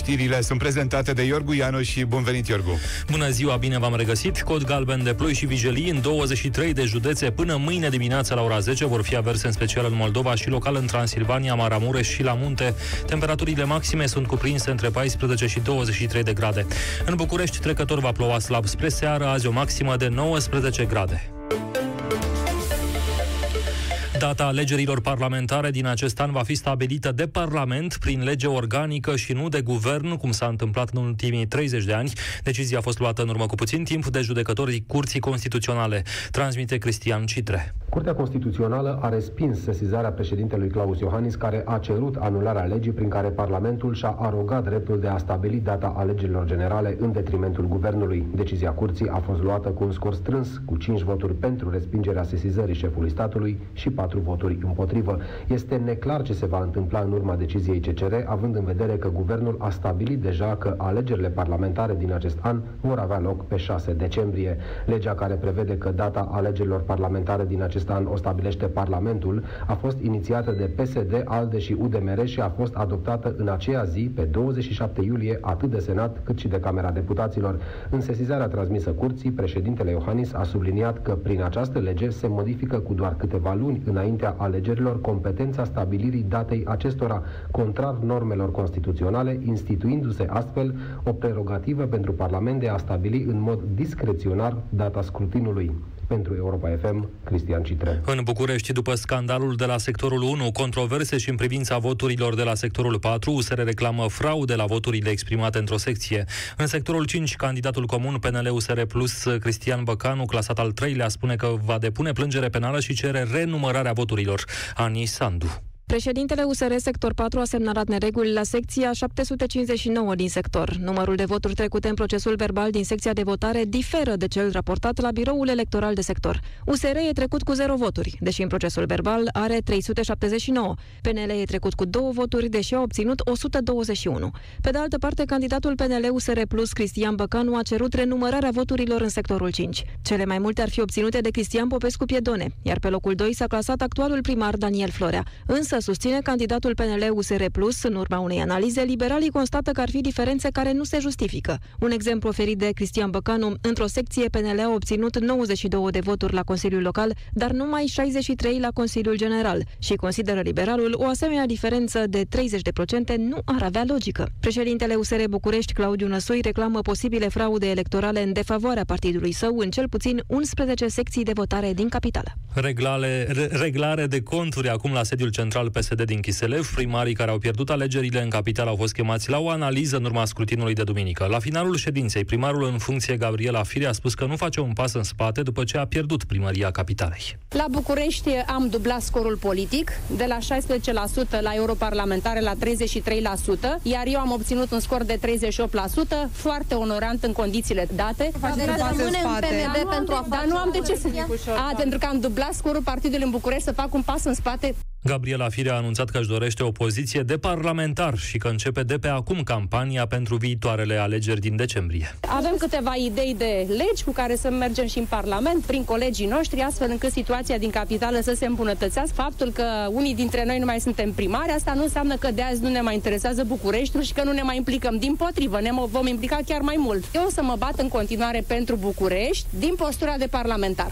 Știrile sunt prezentate de Iorgu Ianu și bun venit, Iorgu! Bună ziua, bine v-am regăsit! Cod galben de ploi și vijelii în 23 de județe până mâine dimineața la ora 10 vor fi averse în special în Moldova și local în Transilvania, Maramureș și la munte. Temperaturile maxime sunt cuprinse între 14 și 23 de grade. În București trecător va ploua slab spre seară, azi o maximă de 19 grade. Data alegerilor parlamentare din acest an va fi stabilită de Parlament prin lege organică și nu de guvern, cum s-a întâmplat în ultimii 30 de ani. Decizia a fost luată în urmă cu puțin timp de judecătorii Curții Constituționale. Transmite Cristian Citre. Curtea Constituțională a respins sesizarea președintelui Claus Iohannis, care a cerut anularea legii prin care Parlamentul și-a arogat dreptul de a stabili data alegerilor generale în detrimentul guvernului. Decizia curții a fost luată cu un scor strâns, cu 5 voturi pentru respingerea sesizării șefului statului și 4 voturi împotrivă. Este neclar ce se va întâmpla în urma deciziei CCR, având în vedere că guvernul a stabilit deja că alegerile parlamentare din acest an vor avea loc pe 6 decembrie. Legea care prevede că data alegerilor parlamentare din acest acest an o stabilește Parlamentul, a fost inițiată de PSD, ALDE și UDMR și a fost adoptată în aceea zi, pe 27 iulie, atât de Senat cât și de Camera Deputaților. În sesizarea transmisă curții, președintele Iohannis a subliniat că prin această lege se modifică cu doar câteva luni înaintea alegerilor competența stabilirii datei acestora, contrar normelor constituționale, instituindu-se astfel o prerogativă pentru Parlament de a stabili în mod discreționar data scrutinului. Pentru Europa FM, Cristian Citre. În București, după scandalul de la sectorul 1, controverse și în privința voturilor de la sectorul 4, USR reclamă fraude la voturile exprimate într-o secție. În sectorul 5, candidatul comun PNL-USR Plus, Cristian Băcanu, clasat al treilea, spune că va depune plângere penală și cere renumărarea voturilor. Ani Sandu. Președintele USR Sector 4 a semnalat nereguli la secția 759 din sector. Numărul de voturi trecute în procesul verbal din secția de votare diferă de cel raportat la biroul electoral de sector. USR e trecut cu 0 voturi, deși în procesul verbal are 379. PNL e trecut cu 2 voturi, deși a obținut 121. Pe de altă parte, candidatul PNL USR Plus Cristian Băcanu a cerut renumărarea voturilor în sectorul 5. Cele mai multe ar fi obținute de Cristian Popescu Piedone, iar pe locul 2 s-a clasat actualul primar Daniel Florea. Însă susține candidatul PNL USR Plus, în urma unei analize, liberalii constată că ar fi diferențe care nu se justifică. Un exemplu oferit de Cristian Băcanu, într-o secție PNL a obținut 92 de voturi la Consiliul Local, dar numai 63 la Consiliul General și consideră liberalul o asemenea diferență de 30% nu ar avea logică. Președintele USR București, Claudiu Năsui, reclamă posibile fraude electorale în defavoarea partidului său în cel puțin 11 secții de votare din capitală. Reglale, re, reglare de conturi acum la sediul central PSD din Chiselev. Primarii care au pierdut alegerile în capital au fost chemați la o analiză în urma scrutinului de duminică. La finalul ședinței, primarul în funcție Gabriela Fire a spus că nu face un pas în spate după ce a pierdut primăria capitalei. La București am dublat scorul politic de la 16% la europarlamentare la 33%, iar eu am obținut un scor de 38%, foarte onorant în condițiile date. Facem pas în spate. pentru a Dar nu am de ce să... A, pentru că am dublat scorul partidului în București să fac un pas în spate. Gabriela Firea a anunțat că își dorește o poziție de parlamentar și că începe de pe acum campania pentru viitoarele alegeri din decembrie. Avem câteva idei de legi cu care să mergem și în Parlament, prin colegii noștri, astfel încât situația din capitală să se îmbunătățească. Faptul că unii dintre noi nu mai suntem primari, asta nu înseamnă că de azi nu ne mai interesează Bucureștiul și că nu ne mai implicăm. Din potrivă, ne vom implica chiar mai mult. Eu o să mă bat în continuare pentru București din postura de parlamentar.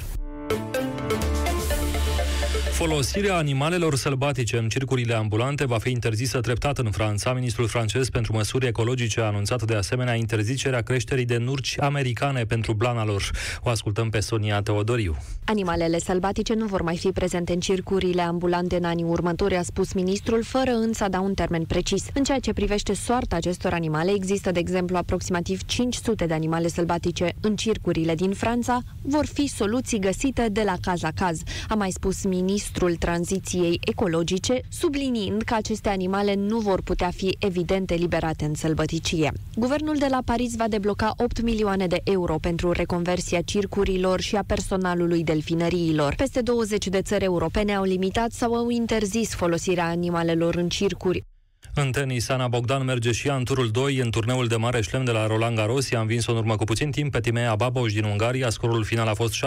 Folosirea animalelor sălbatice în circurile ambulante va fi interzisă treptat în Franța. Ministrul francez pentru măsuri ecologice a anunțat de asemenea interzicerea creșterii de nurci americane pentru blana lor. O ascultăm pe Sonia Teodoriu. Animalele sălbatice nu vor mai fi prezente în circurile ambulante în anii următori, a spus ministrul, fără însă a da un termen precis. În ceea ce privește soarta acestor animale, există, de exemplu, aproximativ 500 de animale sălbatice în circurile din Franța. Vor fi soluții găsite de la caz la caz, a mai spus ministrul ministrul tranziției ecologice, subliniind că aceste animale nu vor putea fi evident eliberate în sălbăticie. Guvernul de la Paris va debloca 8 milioane de euro pentru reconversia circurilor și a personalului delfinăriilor. Peste 20 de țări europene au limitat sau au interzis folosirea animalelor în circuri. În tenis, Ana Bogdan merge și ea în turul 2 în turneul de mare șlem de la Roland Garros. I-a învins-o în urmă cu puțin timp pe Timea Babos din Ungaria. Scorul final a fost 6-4-6-2.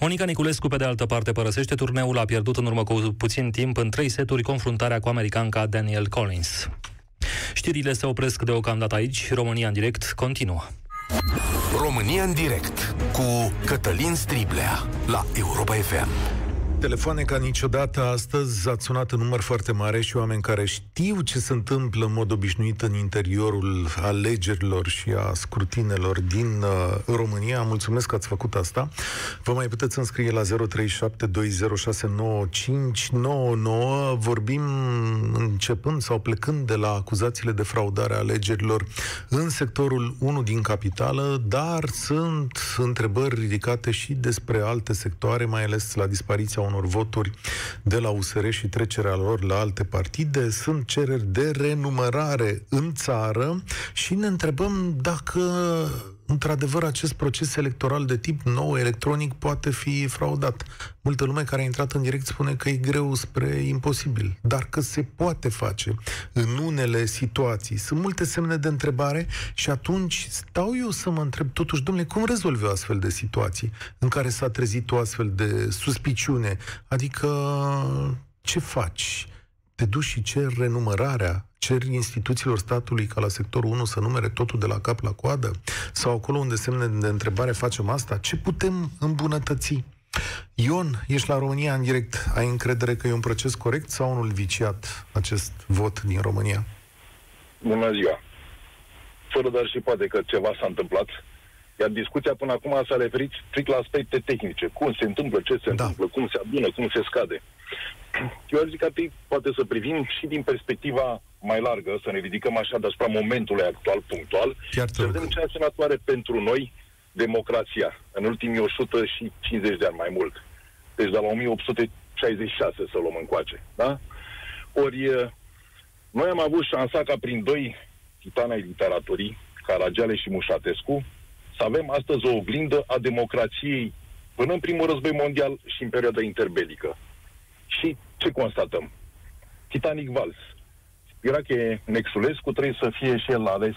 Monica Niculescu, pe de altă parte, părăsește turneul. A pierdut în urmă cu puțin timp în trei seturi confruntarea cu americanca Daniel Collins. Știrile se opresc deocamdată aici. România în direct continuă. România în direct cu Cătălin Striblea la Europa FM. Telefoane ca niciodată astăzi ați sunat în număr foarte mare și oameni care știu ce se întâmplă în mod obișnuit în interiorul alegerilor și a scrutinelor din uh, România. Mulțumesc că ați făcut asta. Vă mai puteți înscrie la 0372069599. Vorbim începând sau plecând de la acuzațiile de fraudare a alegerilor în sectorul 1 din capitală, dar sunt întrebări ridicate și despre alte sectoare, mai ales la dispariția unor voturi de la USR și trecerea lor la alte partide. Sunt cereri de renumărare în țară și ne întrebăm dacă într-adevăr, acest proces electoral de tip nou electronic poate fi fraudat. Multă lume care a intrat în direct spune că e greu spre imposibil, dar că se poate face în unele situații. Sunt multe semne de întrebare și atunci stau eu să mă întreb totuși, domnule, cum rezolvi o astfel de situații în care s-a trezit o astfel de suspiciune? Adică ce faci? te duci și ceri renumărarea, ceri instituțiilor statului ca la sectorul 1 să numere totul de la cap la coadă? Sau acolo unde semne de întrebare facem asta? Ce putem îmbunătăți? Ion, ești la România în direct. Ai încredere că e un proces corect sau unul viciat acest vot din România? Bună ziua! Fără dar și poate că ceva s-a întâmplat. Iar discuția până acum s-a referit strict la aspecte tehnice. Cum se întâmplă, ce se da. întâmplă, cum se adună, cum se scade. Eu zic că poate să privim și din perspectiva mai largă, să ne ridicăm așa deasupra momentului actual, punctual, Chiar să vedem ce însemnătoare pentru noi democrația în ultimii 150 de ani mai mult. Deci de la 1866 să luăm încoace. Da? Ori noi am avut șansa ca prin doi titani ai literaturii, Caragiale și Mușatescu, să avem astăzi o oglindă a democrației până în primul război mondial și în perioada interbelică. Și ce constatăm? Titanic Vals. Irache Nexulescu trebuie să fie și el ales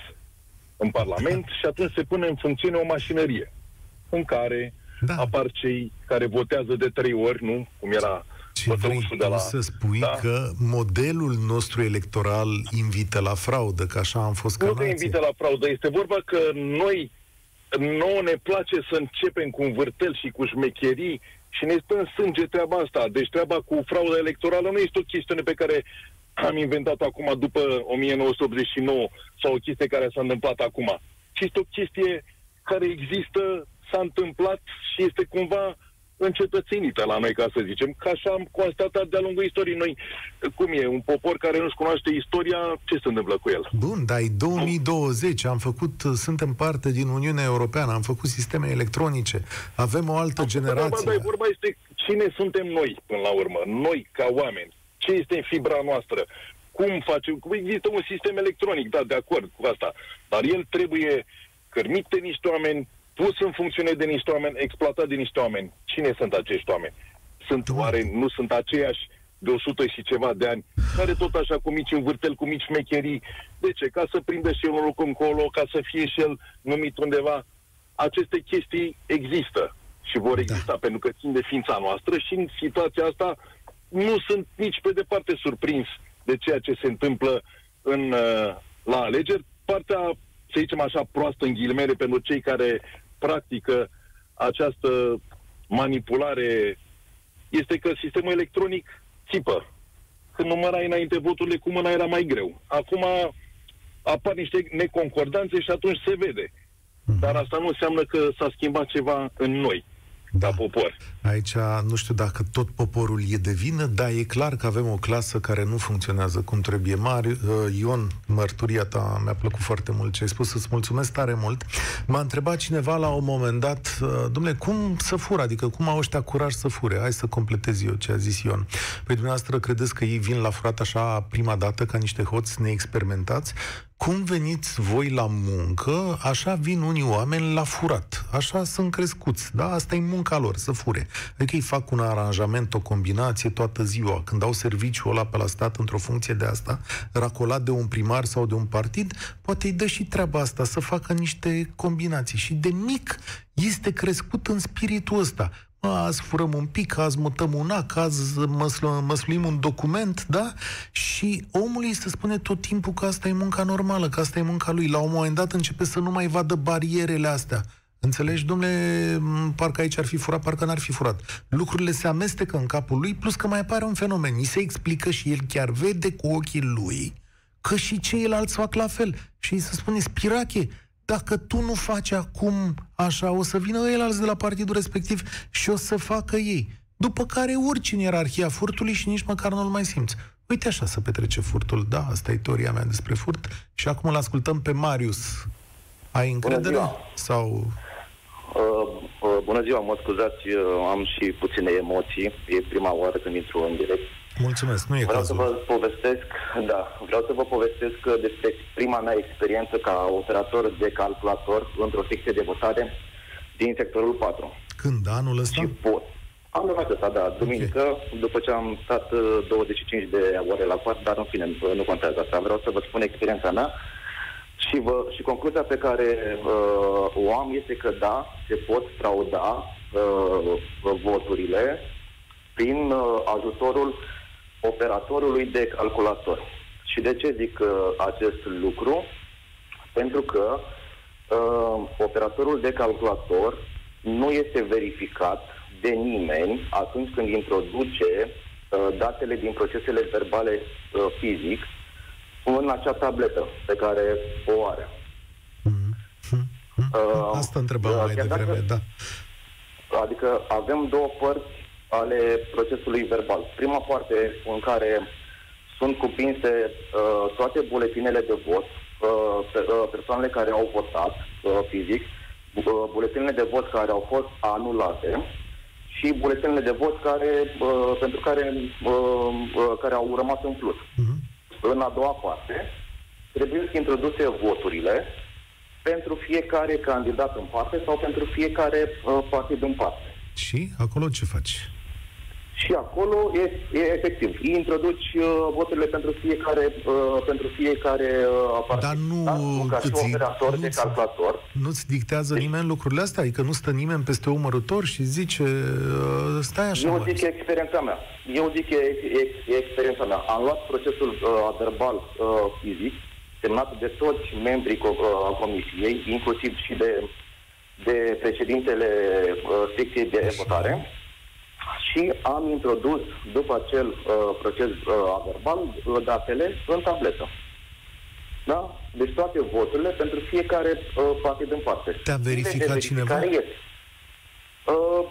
în Parlament și atunci se pune în funcțiune o mașinărie în care da. apar cei care votează de trei ori, nu? Cum era ce vrei de la... să spui da. că modelul nostru electoral invită la fraudă, că așa am fost ca Nu că invită la fraudă, este vorba că noi nouă ne place să începem cu un vârtel și cu șmecherii și ne stă în sânge treaba asta. Deci treaba cu frauda electorală nu este o chestiune pe care am inventat acum după 1989 sau o chestie care s-a întâmplat acum. Ci este o chestie care există, s-a întâmplat și este cumva încetățenită la noi, ca să zicem, că așa am constatat de-a lungul istoriei. Noi, cum e, un popor care nu-și cunoaște istoria, ce se întâmplă cu el? Bun, dar e 2020, am făcut, suntem parte din Uniunea Europeană, am făcut sisteme electronice, avem o altă am generație. Dar vorba este cine suntem noi, până la urmă, noi ca oameni, ce este în fibra noastră, cum facem, cum există un sistem electronic, da, de acord cu asta, dar el trebuie cărmit de niște oameni, pus în funcțiune de niște oameni, exploatat de niște oameni. Cine sunt acești oameni? Sunt oare, nu sunt aceiași de 100 și ceva de ani, care tot așa cu mici învârteli, cu mici mecherii. De ce? Ca să prindă și el un loc încolo, ca să fie și el numit undeva. Aceste chestii există și vor da. exista, da. pentru că țin de ființa noastră și în situația asta nu sunt nici pe departe surprins de ceea ce se întâmplă în, uh, la alegeri. Partea, să zicem așa, proastă în ghilimele pentru cei care practică această manipulare este că sistemul electronic țipă. Când numărai înainte voturile cu mâna era mai greu. Acum apar niște neconcordanțe și atunci se vede. Mhm. Dar asta nu înseamnă că s-a schimbat ceva în noi da. ca popor. Aici nu știu dacă tot poporul e de vină, dar e clar că avem o clasă care nu funcționează cum trebuie. Mari, uh, Ion, mărturia ta mi-a plăcut foarte mult ce ai spus, îți mulțumesc tare mult. M-a întrebat cineva la un moment dat, uh, domnule, cum să fură? Adică cum au ăștia curaj să fure? Hai să completez eu ce a zis Ion. Păi dumneavoastră credeți că ei vin la furat așa prima dată ca niște hoți neexperimentați? Cum veniți voi la muncă, așa vin unii oameni la furat. Așa sunt crescuți. Da? Asta e munca lor, să fure. Adică îi fac un aranjament, o combinație toată ziua. Când au serviciul ăla pe la stat într-o funcție de asta, racolat de un primar sau de un partid, poate îi dă și treaba asta, să facă niște combinații. Și de mic este crescut în spiritul ăsta azi furăm un pic, azi mutăm un ac, azi măsluim un document, da? Și omul îi se spune tot timpul că asta e munca normală, că asta e munca lui. La un moment dat începe să nu mai vadă barierele astea. Înțelegi, domnule, parcă aici ar fi furat, parcă n-ar fi furat. Lucrurile se amestecă în capul lui, plus că mai apare un fenomen. Îi se explică și el chiar vede cu ochii lui că și ceilalți fac la fel. Și îi se spune, Spirache, dacă tu nu faci acum așa, o să vină alți de la partidul respectiv și o să facă ei. După care urci în ierarhia furtului și nici măcar nu-l mai simți. Uite așa să petrece furtul. Da, asta e teoria mea despre furt. Și acum îl ascultăm pe Marius. Ai încredere? Sau... Uh, uh, bună ziua, mă scuzați, uh, am și puține emoții. E prima oară când intru în direct. Mulțumesc, nu e vreau cazul. să vă povestesc, da, vreau să vă povestesc despre prima mea experiență ca operator de calculator într-o secție de votare din sectorul 4. Când? Anul ăsta? Și pot. Anul acesta, da, duminică, okay. după ce am stat 25 uh, de ore la pat, dar în fine, nu contează asta. Vreau să vă spun experiența mea și, vă, și concluzia pe care uh, o am este că da, se pot frauda uh, voturile prin uh, ajutorul operatorului de calculator. Și de ce zic uh, acest lucru? Pentru că uh, operatorul de calculator nu este verificat de nimeni atunci când introduce uh, datele din procesele verbale uh, fizic în acea tabletă pe care o are. Mm-hmm. Uh, Asta întrebam uh, mai devreme, dacă, da. Adică avem două părți ale procesului verbal. Prima parte în care sunt cuprinse uh, toate buletinele de vot, uh, pe, uh, persoanele care au votat uh, fizic, uh, buletinele de vot care au fost anulate și buletinele de vot care, uh, pentru care, uh, uh, care au rămas în plus. Uh-huh. În a doua parte, trebuie să introduse voturile pentru fiecare candidat în parte sau pentru fiecare uh, partid în parte. Și acolo ce faci? Și acolo e, e efectiv. Introduci uh, voturile pentru fiecare, uh, pentru fiecare uh, Dar nu da? ca și operator de calculator. Nu-ți dictează deci, nimeni lucrurile astea? Adică nu stă nimeni peste umărul tău și zice, uh, stai așa. Eu zic că e experiența mea. Eu zic că e, e, e experiența mea. Am luat procesul uh, verbal uh, fizic, semnat de toți membrii co- uh, comisiei, inclusiv și de, de președintele uh, secției de așa. votare și am introdus, după acel uh, proces uh, verbal, uh, datele în tabletă. Da? Deci toate voturile pentru fiecare uh, partid în parte. Te-a verificat cineva? Este. Uh,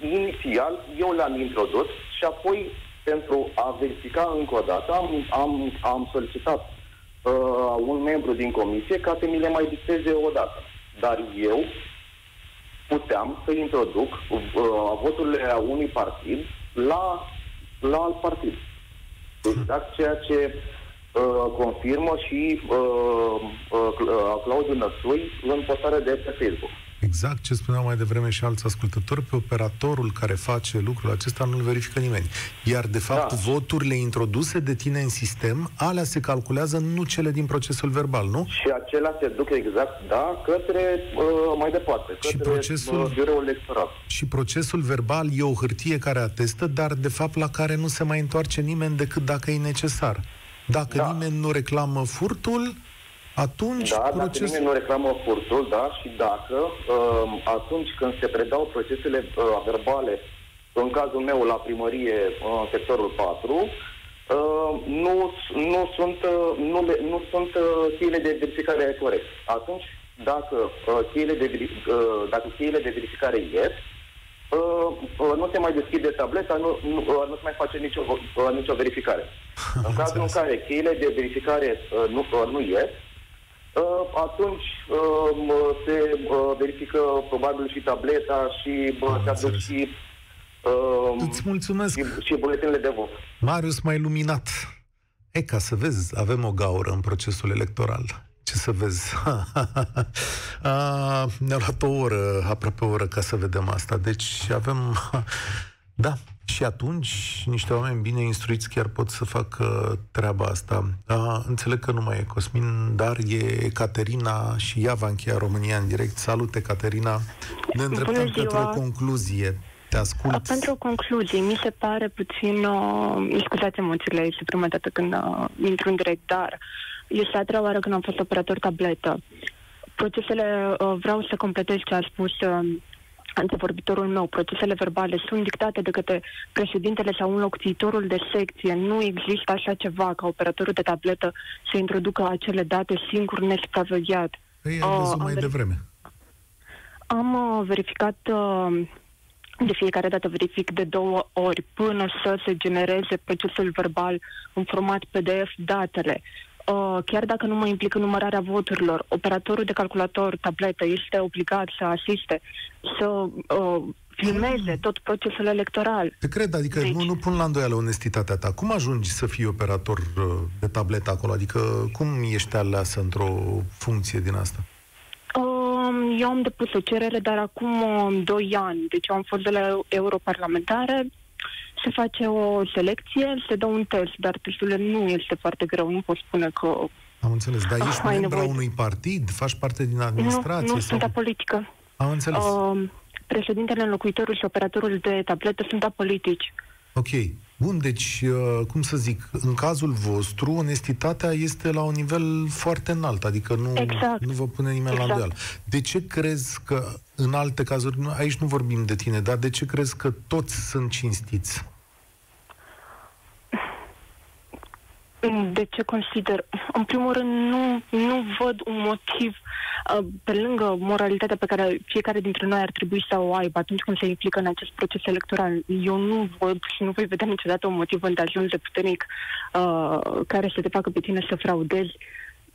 inițial, eu le-am introdus și apoi, pentru a verifica încă o dată, am, am, am solicitat uh, un membru din comisie ca să mi le mai dicteze o dată. Dar eu puteam să introduc uh, voturile a unui partid la, la alt partid. Exact ceea ce uh, confirmă și uh, uh, Claudiu Năsui în postarea de pe Facebook. Exact ce spuneau mai devreme și alți ascultători, pe operatorul care face lucrul acesta nu-l verifică nimeni. Iar, de fapt, da. voturile introduse de tine în sistem, alea se calculează, nu cele din procesul verbal, nu? Și acelea se duc exact, da, către uh, mai departe, către și procesul, uh, biroul electoral. Și procesul verbal e o hârtie care atestă, dar, de fapt, la care nu se mai întoarce nimeni decât dacă e necesar. Dacă da. nimeni nu reclamă furtul, atunci da, proces... dacă nimeni nu reclamă furtul, da, și dacă uh, atunci când se predau procesele uh, verbale, în cazul meu la primărie, în uh, sectorul 4, uh, nu, nu sunt, uh, nu, le, nu sunt uh, cheile de verificare corect. Atunci, dacă uh, cheile de, uh, dacă cheile de verificare ies, uh, uh, nu se mai deschide tableta, nu, nu, uh, nu se mai face nicio, uh, nicio verificare. în cazul în care cheile de verificare uh, nu, uh, nu ies, Uh, atunci uh, se uh, verifică probabil și tableta și se aduc și Îți mulțumesc. Și, și buletinele de vot. Marius, mai luminat. E, ca să vezi, avem o gaură în procesul electoral. Ce să vezi? ne-a luat o oră, aproape o oră, ca să vedem asta. Deci avem... Da, și atunci niște oameni bine instruiți chiar pot să facă treaba asta. A, înțeleg că nu mai e Cosmin, dar e Caterina și ea va încheia România în direct. Salut, Caterina! Ne îndreptăm către o concluzie. Te ascult. Pentru o concluzie, mi se pare puțin... Uh, scuzați emoțiile, este prima dată când uh, intru în direct, dar este a treia oară când am fost operator tabletă. Procesele, uh, vreau să completez ce a spus uh, antevorbitorul meu, procesele verbale sunt dictate de către președintele sau înlocuitorul de secție. Nu există așa ceva ca operatorul de tabletă să introducă acele date singur nesupravegheat. Păi, am văzut uh, mai am devreme. Am uh, verificat uh, de fiecare dată verific de două ori până să se genereze procesul verbal în format PDF datele. Uh, chiar dacă nu mă implică numărarea voturilor, operatorul de calculator, tabletă, este obligat să asiste, să uh, filmeze tot procesul electoral. Te cred, adică deci... nu, nu pun la îndoială onestitatea ta. Cum ajungi să fii operator uh, de tabletă acolo? Adică cum ești aleasă într-o funcție din asta? Uh, eu am depus o cerere, dar acum uh, 2 ani. Deci eu am fost de la europarlamentare, se face o selecție, se dă un test, dar testul nu este foarte greu, nu pot spune că... Am înțeles, dar ești membru nevoie... unui partid? Faci parte din administrație? Nu, nu sau... sunt apolitică. Am înțeles. Uh, președintele, înlocuitorul și operatorul de tabletă sunt apolitici. Ok. Bun, deci, uh, cum să zic, în cazul vostru, onestitatea este la un nivel foarte înalt, adică nu, exact. nu vă pune nimeni exact. la îndoială. De ce crezi că, în alte cazuri, aici nu vorbim de tine, dar de ce crezi că toți sunt cinstiți? De ce consider? În primul rând, nu, nu văd un motiv uh, pe lângă moralitatea pe care fiecare dintre noi ar trebui să o aibă atunci când se implică în acest proces electoral. Eu nu văd și nu voi vedea niciodată un motiv îndeajuns de puternic uh, care să te facă pe tine să fraudezi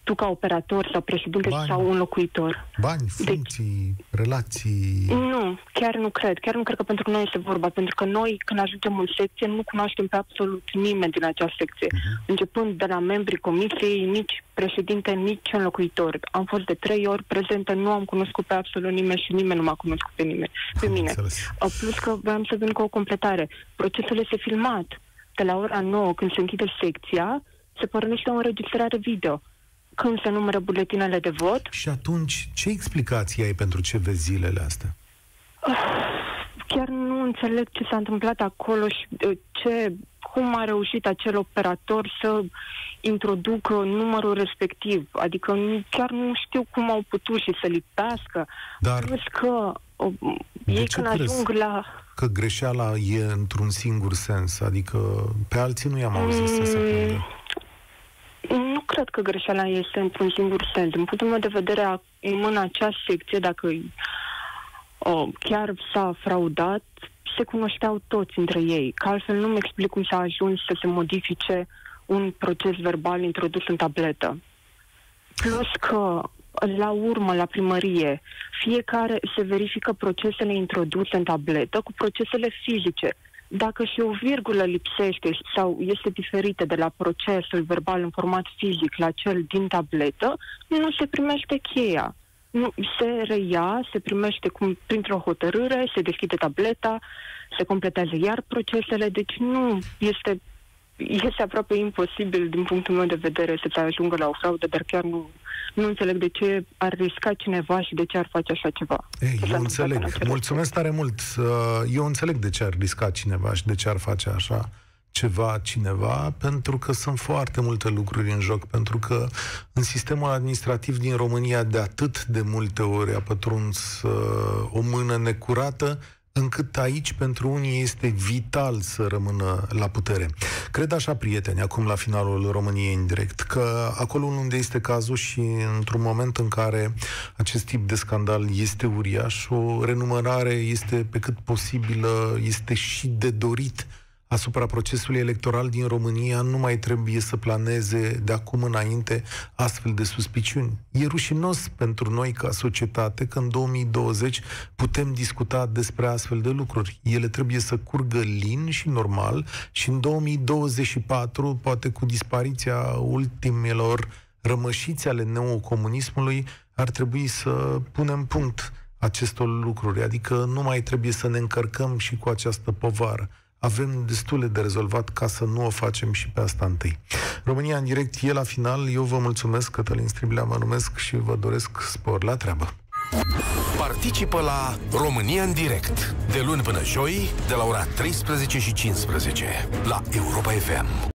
tu ca operator sau președinte Bani. sau un locuitor. Bani, deci- funcții, deci, relații... Nu, chiar nu cred. Chiar nu cred că pentru noi este vorba. Pentru că noi, când ajungem în secție, nu cunoaștem pe absolut nimeni din acea secție. Uh-huh. Începând de la membrii comisiei, nici președinte, nici un locuitor. Am fost de trei ori prezentă, nu am cunoscut pe absolut nimeni și nimeni nu m-a cunoscut pe nimeni. Pe mine. Înțeles. Plus că vreau să vin cu o completare. Procesul este filmat. De la ora 9, când se închide secția, se pornește o înregistrare video când se numără buletinele de vot. Și atunci, ce explicație ai pentru ce vezi zilele astea? Chiar nu înțeleg ce s-a întâmplat acolo și uh, ce, cum a reușit acel operator să introducă numărul respectiv. Adică nu, chiar nu știu cum au putut și să lipească. Dar Plus că o, ei când ajung la... că greșeala e într-un singur sens? Adică pe alții nu i-am auzit mm, să se plângă. Nu cred că greșeala este într-un singur sens. Din punctul meu de vedere, în acea secție, dacă o, chiar s-a fraudat, se cunoșteau toți între ei. Că altfel nu-mi explic cum s-a ajuns să se modifice un proces verbal introdus în tabletă. Plus că, la urmă, la primărie, fiecare se verifică procesele introduse în tabletă cu procesele fizice dacă și o virgulă lipsește sau este diferită de la procesul verbal în format fizic la cel din tabletă, nu se primește cheia. Nu, se reia, se primește cum, printr-o hotărâre, se deschide tableta, se completează iar procesele, deci nu este este aproape imposibil din punctul meu de vedere să te ajungă la o fraudă, dar chiar nu, nu înțeleg de ce ar risca cineva și de ce ar face așa ceva. Ei, eu înțeleg. Mulțumesc tare mult. Uh, eu înțeleg de ce ar risca cineva și de ce ar face așa ceva cineva, pentru că sunt foarte multe lucruri în joc, pentru că în sistemul administrativ din România de atât de multe ori a pătruns uh, o mână necurată încât aici pentru unii este vital să rămână la putere. Cred așa, prieteni, acum la finalul României în direct, că acolo unde este cazul și într-un moment în care acest tip de scandal este uriaș, o renumărare este pe cât posibilă, este și de dorit asupra procesului electoral din România nu mai trebuie să planeze de acum înainte astfel de suspiciuni. E rușinos pentru noi ca societate că în 2020 putem discuta despre astfel de lucruri. Ele trebuie să curgă lin și normal și în 2024, poate cu dispariția ultimelor rămășiți ale neocomunismului, ar trebui să punem punct acestor lucruri. Adică nu mai trebuie să ne încărcăm și cu această povară avem destule de rezolvat ca să nu o facem și pe asta întâi. România în direct e la final. Eu vă mulțumesc, Cătălin Striblea mă numesc și vă doresc spor la treabă. Participă la România în direct, de luni până joi, de la ora 13 și 15, la Europa FM.